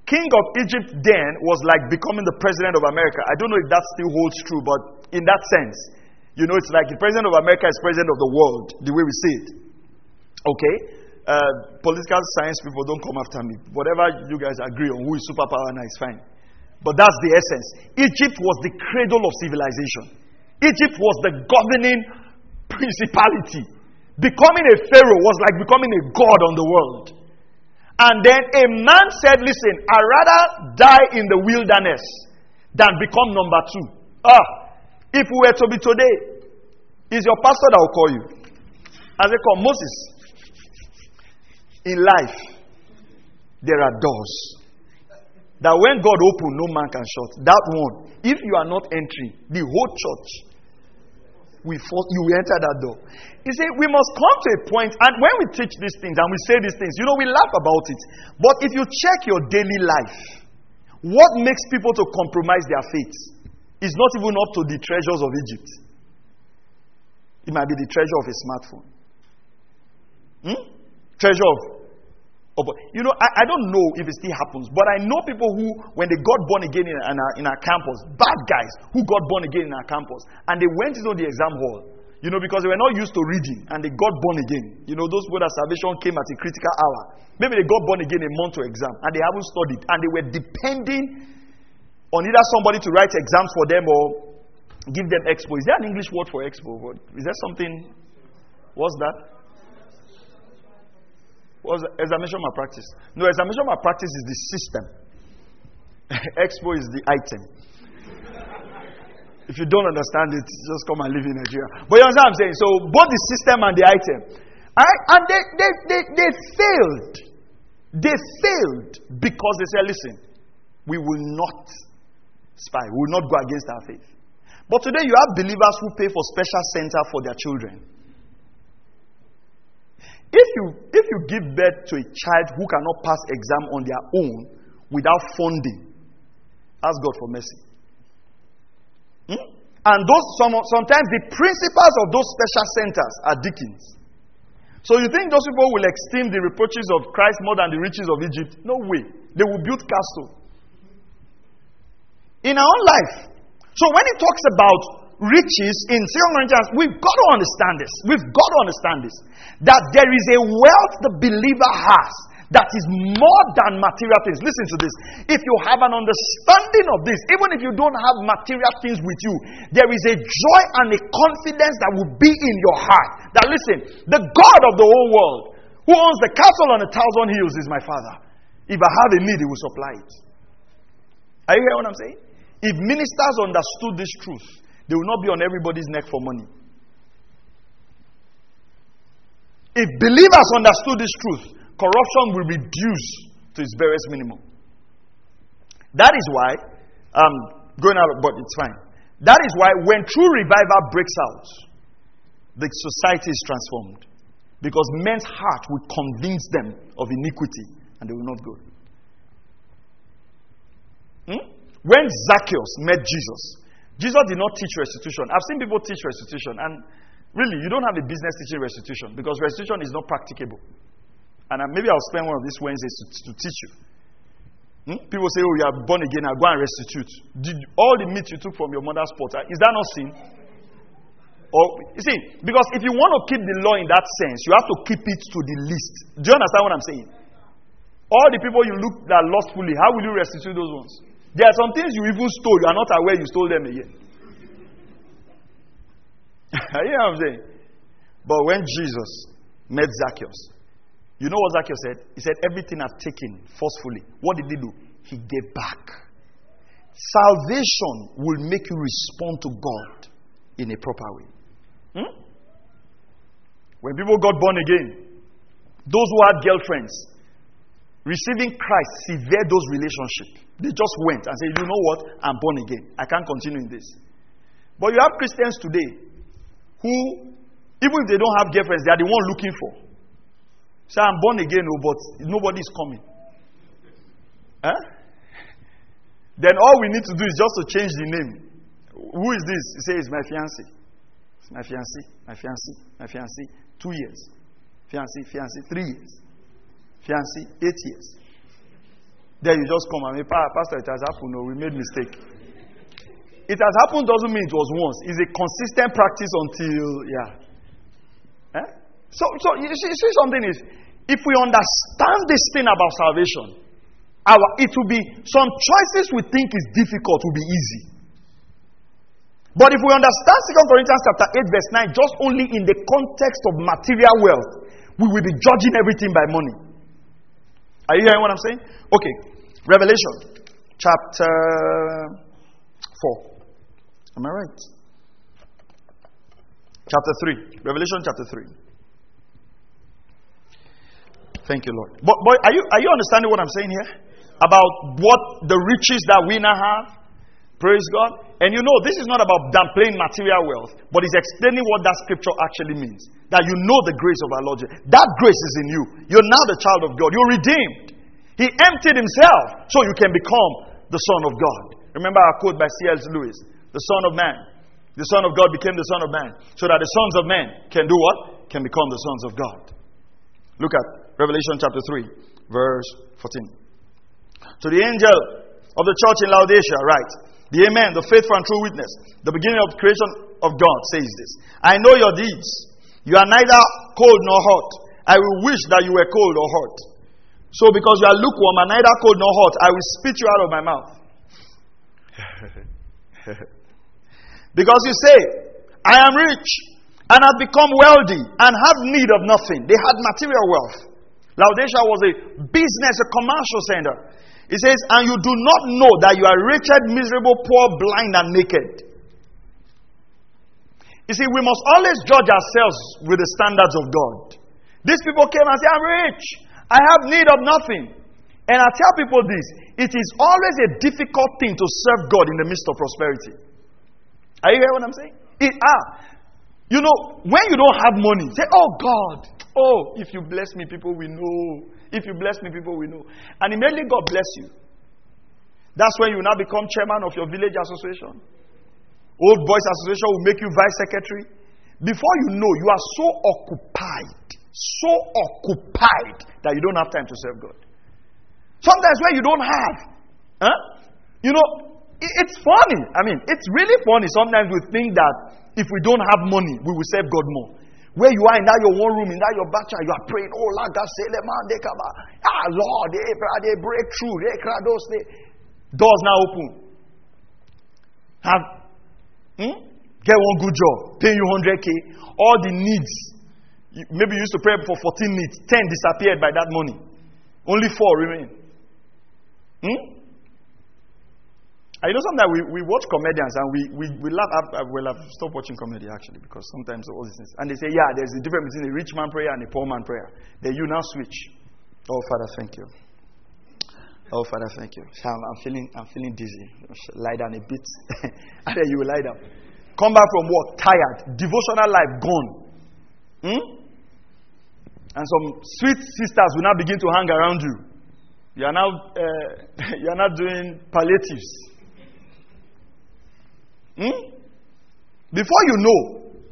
King of Egypt then was like becoming the president of America. I don't know if that still holds true, but in that sense, you know, it's like the president of America is president of the world, the way we see it. Okay? Uh, political science people don't come after me. Whatever you guys agree on who is superpower now is fine. But that's the essence. Egypt was the cradle of civilization. Egypt was the governing principality. Becoming a pharaoh was like becoming a god on the world. And then a man said, Listen, I'd rather die in the wilderness than become number two. Ah, if we were to be today, is your pastor that will call you? As they call Moses. In life, there are doors. That when God open, no man can shut. That one, if you are not entering, the whole church we force, you will enter that door. You see, we must come to a point, and when we teach these things and we say these things, you know, we laugh about it. But if you check your daily life, what makes people to compromise their faith is not even up to the treasures of Egypt. It might be the treasure of a smartphone. Hmm? Treasure of you know, I, I, don't know if it still happens, but I know people who, when they got born again in, in, our, in our campus, bad guys who got born again in our campus, and they went into the exam hall, you know, because they were not used to reading, and they got born again. You know, those where that salvation came at a critical hour. Maybe they got born again a month to exam, and they haven't studied, and they were depending on either somebody to write exams for them or give them expo. Is there an English word for expo? Is there something? What's that? What's examination malpractice? No, examination malpractice is the system. Expo is the item. if you don't understand it, just come and live in Nigeria. But you understand what I'm saying? So both the system and the item. Right? And they, they, they, they failed. They failed because they said, listen, we will not spy. We will not go against our faith. But today you have believers who pay for special center for their children. If you, if you give birth to a child who cannot pass exam on their own without funding, ask God for mercy. Hmm? And those some, sometimes the principals of those special centers are deacons. So you think those people will esteem the reproaches of Christ more than the riches of Egypt? No way. They will build castle. In our own life. So when he talks about riches in Second we've got to understand this. We've got to understand this. That there is a wealth the believer has that is more than material things. Listen to this. If you have an understanding of this, even if you don't have material things with you, there is a joy and a confidence that will be in your heart. That listen, the God of the whole world, who owns the castle on a thousand hills, is my Father. If I have a need, He will supply it. Are you hearing what I'm saying? If ministers understood this truth, they will not be on everybody's neck for money. If believers understood this truth, corruption will reduce to its barest minimum. That is why, um, going out, but it's fine. That is why when true revival breaks out, the society is transformed. Because men's heart will convince them of iniquity and they will not go. Hmm? When Zacchaeus met Jesus, Jesus did not teach restitution. I've seen people teach restitution, and really, you don't have a business teaching restitution because restitution is not practicable. And maybe I'll spend one of these Wednesdays to, to teach you. Hmm? People say, Oh, you are born again, I'll go and restitute. Did all the meat you took from your mother's pot, is that not sin? Or, you see, because if you want to keep the law in that sense, you have to keep it to the least. Do you understand what I'm saying? All the people you look that lustfully, how will you restitute those ones? There are some things you even stole, you are not aware you stole them again. you know what I'm saying? But when Jesus met Zacchaeus, you know what Zacchaeus said? He said, Everything I've taken forcefully. What did he do? He gave back. Salvation will make you respond to God in a proper way. Hmm? When people got born again, those who had girlfriends, receiving Christ severed those relationships. They just went and said, You know what? I'm born again. I can't continue in this. But you have Christians today who, even if they don't have girlfriends, they are the one looking for. Say, I'm born again, oh, but is coming. Huh? Then all we need to do is just to change the name. Who is this? He says, It's my fiancé. It's my fiancé, my fiancé, my fiancé. Two years. Fiancé, fiancé, three years. Fiancé, eight years. Then you just come and say, Pastor, it has happened. No, we made mistake. It has happened doesn't mean it was once. It's a consistent practice until, yeah. Eh? So, so you see, see something is, if we understand this thing about salvation, our, it will be, some choices we think is difficult will be easy. But if we understand 2 Corinthians chapter 8, verse 9, just only in the context of material wealth, we will be judging everything by money. Are you hearing what I'm saying? Okay. Revelation chapter 4. Am I right? Chapter 3. Revelation chapter 3. Thank you, Lord. But, but are, you, are you understanding what I'm saying here? About what the riches that we now have? Praise God. And you know, this is not about downplaying material wealth, but it's explaining what that scripture actually means. That you know the grace of our Lord. That grace is in you. You're now the child of God. You're redeemed. He emptied himself so you can become the Son of God. Remember our quote by C.S. Lewis The Son of Man. The Son of God became the Son of Man so that the sons of men can do what? Can become the sons of God. Look at Revelation chapter 3, verse 14. To the angel of the church in Laodicea, write, The Amen, the faithful and true witness, the beginning of creation of God, says this I know your deeds. You are neither cold nor hot. I will wish that you were cold or hot. So, because you are lukewarm and neither cold nor hot, I will spit you out of my mouth. because you say, I am rich and have become wealthy and have need of nothing. They had material wealth. Laodicea was a business, a commercial center. It says, And you do not know that you are wretched, miserable, poor, blind, and naked. You see, we must always judge ourselves with the standards of God. These people came and said, I'm rich. I have need of nothing. And I tell people this it is always a difficult thing to serve God in the midst of prosperity. Are you hearing what I'm saying? It, ah, you know, when you don't have money, say, Oh God, Oh, if you bless me, people will know. If you bless me, people will know. And immediately God bless you. That's when you now become chairman of your village association. Old Boys Association will make you vice secretary. Before you know, you are so occupied, so occupied that you don't have time to serve God. Sometimes when you don't have, huh? you know, it's funny. I mean, it's really funny. Sometimes we think that if we don't have money, we will serve God more. Where you are in that your one room, in that your bathroom, you are praying, oh Lord, God say man, they come Ah Lord, they, they break through, they cry those doors now open. Have hmm? get one good job, pay you 100k, all the needs. Maybe you used to pray for 14 needs, 10 disappeared by that money. Only four remain. Hmm? I know sometimes we, we watch comedians and we, we, we laugh. I, well, I've stopped watching comedy actually because sometimes all these things. And they say, yeah, there's a difference between a rich man prayer and a poor man prayer. Then you now switch. Oh, Father, thank you. Oh, Father, thank you. I'm, I'm feeling, I'm feeling dizzy. Lie down a bit. and then you will lie down. Come back from work, tired. Devotional life gone. Hmm? And some sweet sisters will now begin to hang around you. You are now, uh, you are now doing palliatives. Hmm? Before you know,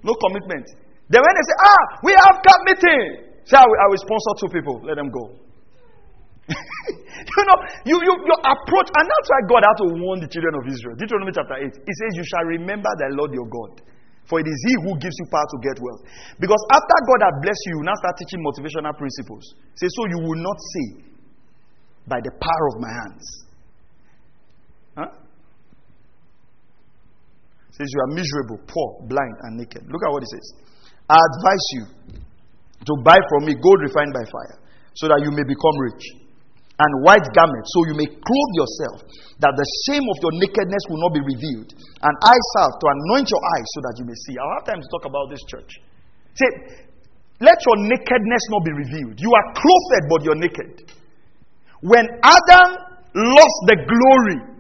no commitment. Then when they say, ah, we have camp meeting, say, I will, I will sponsor two people, let them go. you know, you, you, your approach, and that's why God had to warn the children of Israel. Deuteronomy chapter 8. He says, You shall remember the Lord your God. For it is He who gives you power to get wealth. Because after God had blessed you, you now start teaching motivational principles. Say, so you will not say, by the power of my hands. Huh? Says you are miserable, poor, blind, and naked. Look at what he says. I advise you to buy from me gold refined by fire, so that you may become rich, and white garments, so you may clothe yourself, that the shame of your nakedness will not be revealed, and eye salve to anoint your eyes, so that you may see. I'll have time to talk about this church. Say, let your nakedness not be revealed. You are clothed, but you're naked. When Adam lost the glory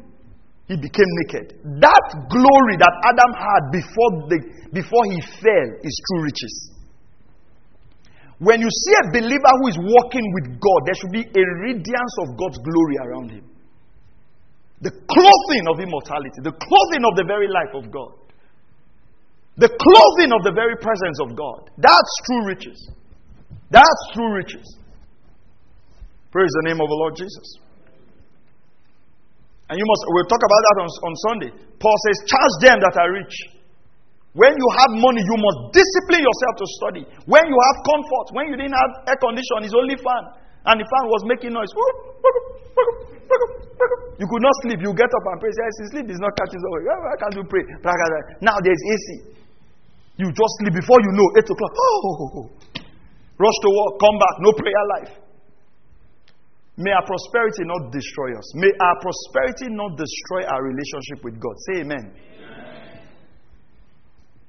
he became naked. That glory that Adam had before, the, before he fell is true riches. When you see a believer who is walking with God, there should be a radiance of God's glory around him. The clothing of immortality, the clothing of the very life of God, the clothing of the very presence of God. That's true riches. That's true riches. Praise the name of the Lord Jesus. And you must, we'll talk about that on, on Sunday. Paul says, charge them that are rich. When you have money, you must discipline yourself to study. When you have comfort, when you didn't have air condition, it's only fan. And the fan was making noise. You could not sleep. You get up and pray. Say, sleep is not catching away. Why can't you pray? Now there's AC. You just sleep before you know, 8 o'clock. Oh, rush to work, come back, no prayer life. May our prosperity not destroy us. May our prosperity not destroy our relationship with God. Say amen. amen.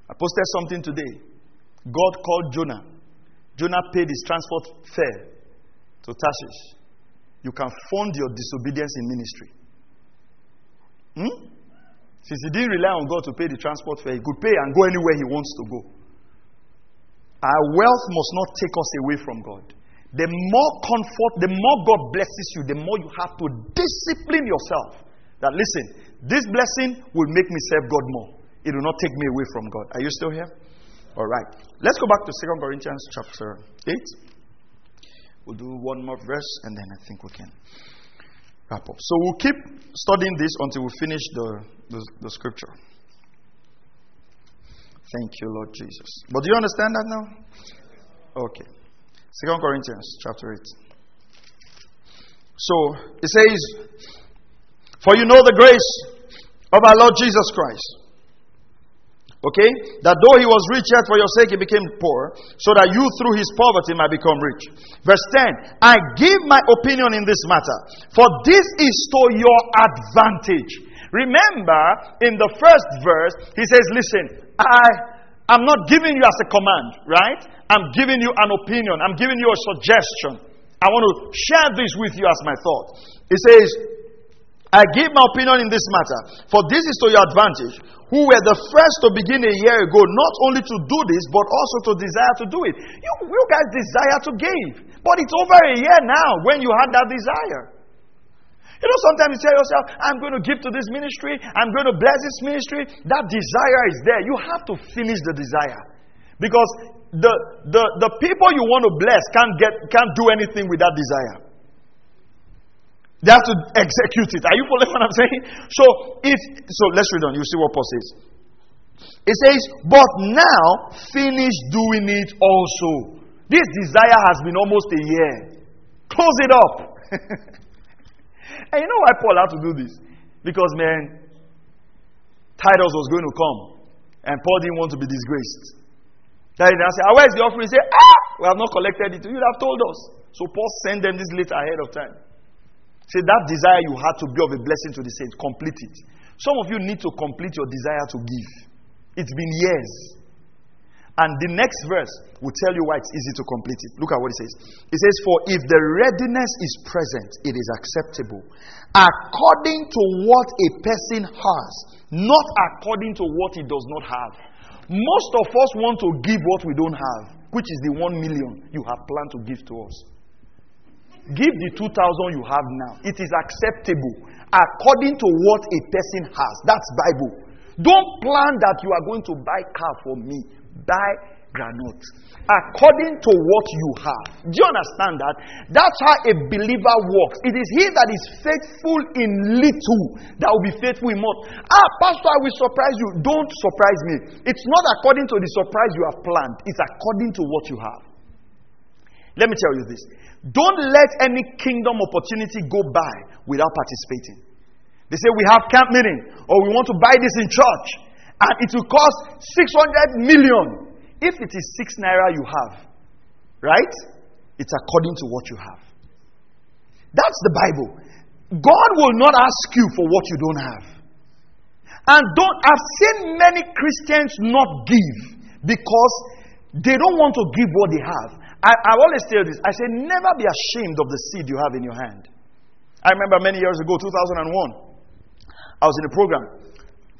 I posted something today. God called Jonah. Jonah paid his transport fare to Tarshish. You can fund your disobedience in ministry. Hmm? Since he didn't rely on God to pay the transport fare, he could pay and go anywhere he wants to go. Our wealth must not take us away from God the more comfort, the more God blesses you, the more you have to discipline yourself. That listen, this blessing will make me serve God more. It will not take me away from God. Are you still here? All right. Let's go back to Second Corinthians chapter 8. We'll do one more verse and then I think we can wrap up. So we'll keep studying this until we finish the, the, the scripture. Thank you, Lord Jesus. But do you understand that now? Okay. Second Corinthians chapter 8. So it says, For you know the grace of our Lord Jesus Christ. Okay? That though he was rich, yet for your sake he became poor, so that you through his poverty might become rich. Verse 10 I give my opinion in this matter, for this is to your advantage. Remember, in the first verse, he says, Listen, I am not giving you as a command, right? I'm giving you an opinion. I'm giving you a suggestion. I want to share this with you as my thought. It says, I give my opinion in this matter, for this is to your advantage, who were the first to begin a year ago, not only to do this, but also to desire to do it. You, you guys desire to give, but it's over a year now when you had that desire. You know, sometimes you tell yourself, I'm going to give to this ministry, I'm going to bless this ministry. That desire is there. You have to finish the desire. Because the, the, the people you want to bless can't, get, can't do anything with that desire. They have to execute it. Are you following what I'm saying? So, if, so let's read on. You see what Paul says. It says, But now finish doing it also. This desire has been almost a year. Close it up. and you know why Paul had to do this? Because, man, Titus was going to come. And Paul didn't want to be disgraced. Then I say, ah, Where's the offering? Said, Ah, we have not collected it. You'd have told us. So Paul sent them this letter ahead of time. Say that desire you had to be of a blessing to the saints, complete it. Some of you need to complete your desire to give. It's been years. And the next verse will tell you why it's easy to complete it. Look at what it says. It says, For if the readiness is present, it is acceptable, according to what a person has, not according to what he does not have. Most of us want to give what we don't have, which is the one million you have planned to give to us. Give the 2,000 you have now. It is acceptable according to what a person has. That's Bible. Don't plan that you are going to buy car for me. Buy granite. According to what you have. Do you understand that? That's how a believer works. It is he that is faithful in little that will be faithful in much. Ah, Pastor, I will surprise you. Don't surprise me. It's not according to the surprise you have planned, it's according to what you have. Let me tell you this. Don't let any kingdom opportunity go by without participating. They say we have camp meeting or we want to buy this in church and it will cost 600 million. If it is 6 naira you have, right? It's according to what you have. That's the Bible. God will not ask you for what you don't have. And don't I've seen many Christians not give because they don't want to give what they have. I, I always tell this. I say, never be ashamed of the seed you have in your hand. I remember many years ago, 2001. I was in a program.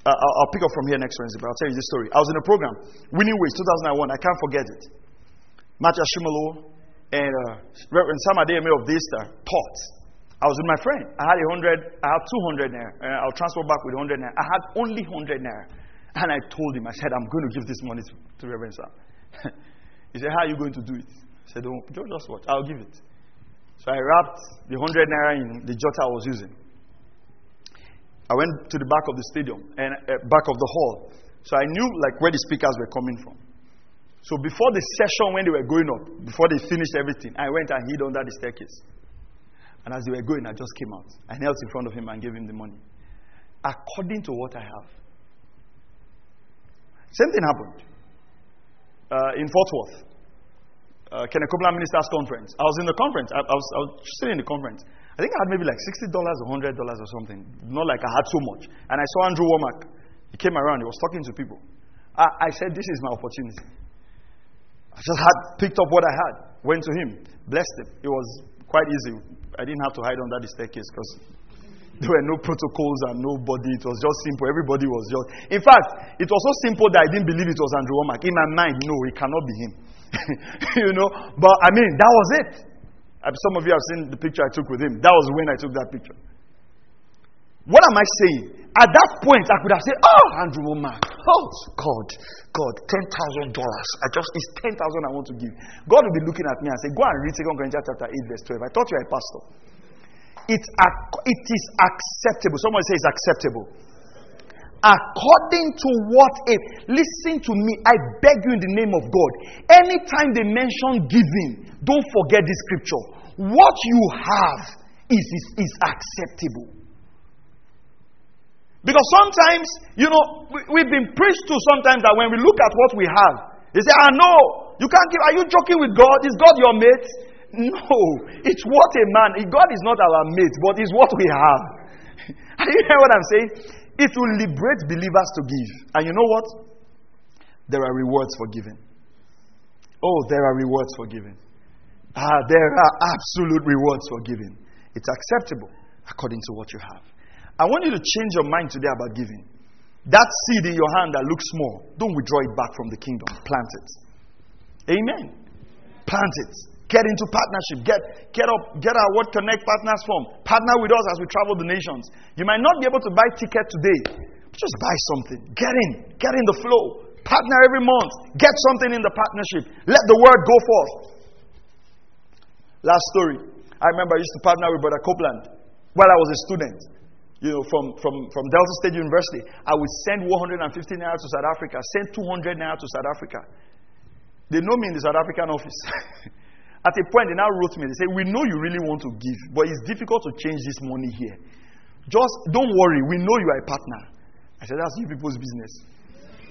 Uh, I'll, I'll, pick up from here next Wednesday, but I'll tell you this story. I was in a program, Winning Ways 2001. I can't forget it. Matthew Ashimolowo and uh, Reverend Sam Adeyemi of Daystar taught. I was with my friend. I had a hundred, I had 200 naira. Uh, I'll transfer back with 100 naira. I had only 100 naira. And I told him, I said, I'm going to give this money to, to Reverend Sam. he said, How are you going to do it? I said, Don't, just watch. I'll give it. So I wrapped the 100 naira in the jota I was using. I went to the back of the stadium and uh, back of the hall. So I knew like where the speakers were coming from. So before the session, when they were going up, before they finished everything, I went and hid under the staircase. And as they were going, I just came out. I knelt in front of him and gave him the money. According to what I have. Same thing happened uh, in Fort Worth. Uh, Kenneth Copeland Ministers Conference. I was in the conference. I, I, was, I was sitting in the conference. I think I had maybe like $60 or $100 or something. Not like I had so much. And I saw Andrew Wommack. He came around, he was talking to people. I, I said, This is my opportunity. I just had picked up what I had, went to him, blessed him. It was quite easy. I didn't have to hide under the staircase because there were no protocols and nobody. It was just simple. Everybody was just. In fact, it was so simple that I didn't believe it was Andrew Wommack. In my mind, no, it cannot be him. you know, but I mean, that was it. Uh, some of you have seen the picture I took with him. That was when I took that picture. What am I saying? At that point, I could have said, Oh, Andrew Wommack. Oh, God, God, $10,000. I just, it's 10000 I want to give. God will be looking at me and say, Go and read 2 Corinthians chapter 8, verse 12. I thought you were a pastor. It's, it is acceptable. Someone says acceptable according to what a listen to me i beg you in the name of god anytime they mention giving don't forget this scripture. What you have is, is, is acceptable. Because sometimes you know we, we've been preached to sometimes that when we look at what we have they say ah no you can't give are you joking with god? Is god your mate? No it's what a man god is not our mate but it's what we have. Are you hear what i'm saying it will liberate believers to give. And you know what? There are rewards for giving. Oh, there are rewards for giving. Ah, there are absolute rewards for giving. It's acceptable according to what you have. I want you to change your mind today about giving. That seed in your hand that looks small, don't withdraw it back from the kingdom. Plant it. Amen. Plant it. Get into partnership. Get, get up, get our Word Connect partners form. Partner with us as we travel the nations. You might not be able to buy ticket today. Just buy something. Get in. Get in the flow. Partner every month. Get something in the partnership. Let the word go forth. Last story. I remember I used to partner with Brother Copeland while I was a student. you know, from, from, from Delta State University, I would send 150 naira to South Africa, send 200 naira to South Africa. They know me in the South African office. At a point, they now wrote me. They say, We know you really want to give, but it's difficult to change this money here. Just don't worry. We know you are a partner. I said, That's you people's business.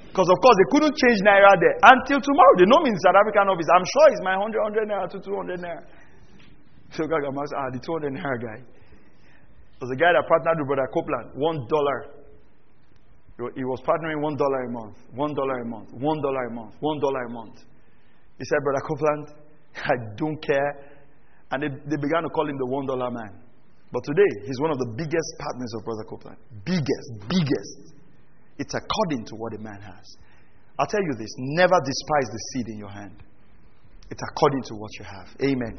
Because, of course, they couldn't change Naira there until tomorrow. They know me in South African office. I'm sure it's my 100, 100 Naira to 200 Naira. So, God, ah, the 200 Naira guy. There's a guy that partnered with Brother Copeland, one dollar. He was partnering one dollar a month, one dollar a month, one dollar a month, one dollar a month. He said, Brother Copeland, I don't care. And they, they began to call him the one dollar man. But today, he's one of the biggest partners of Brother Copeland. Biggest, biggest. It's according to what a man has. I'll tell you this never despise the seed in your hand. It's according to what you have. Amen.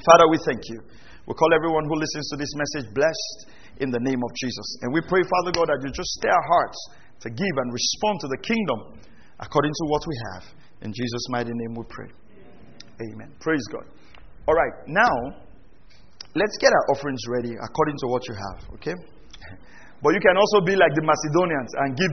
Father, we thank you. We call everyone who listens to this message blessed in the name of Jesus. And we pray, Father God, that you just stir our hearts to give and respond to the kingdom according to what we have. In Jesus' mighty name we pray. Amen. Praise God. All right, now let's get our offerings ready according to what you have, okay? But you can also be like the Macedonians and give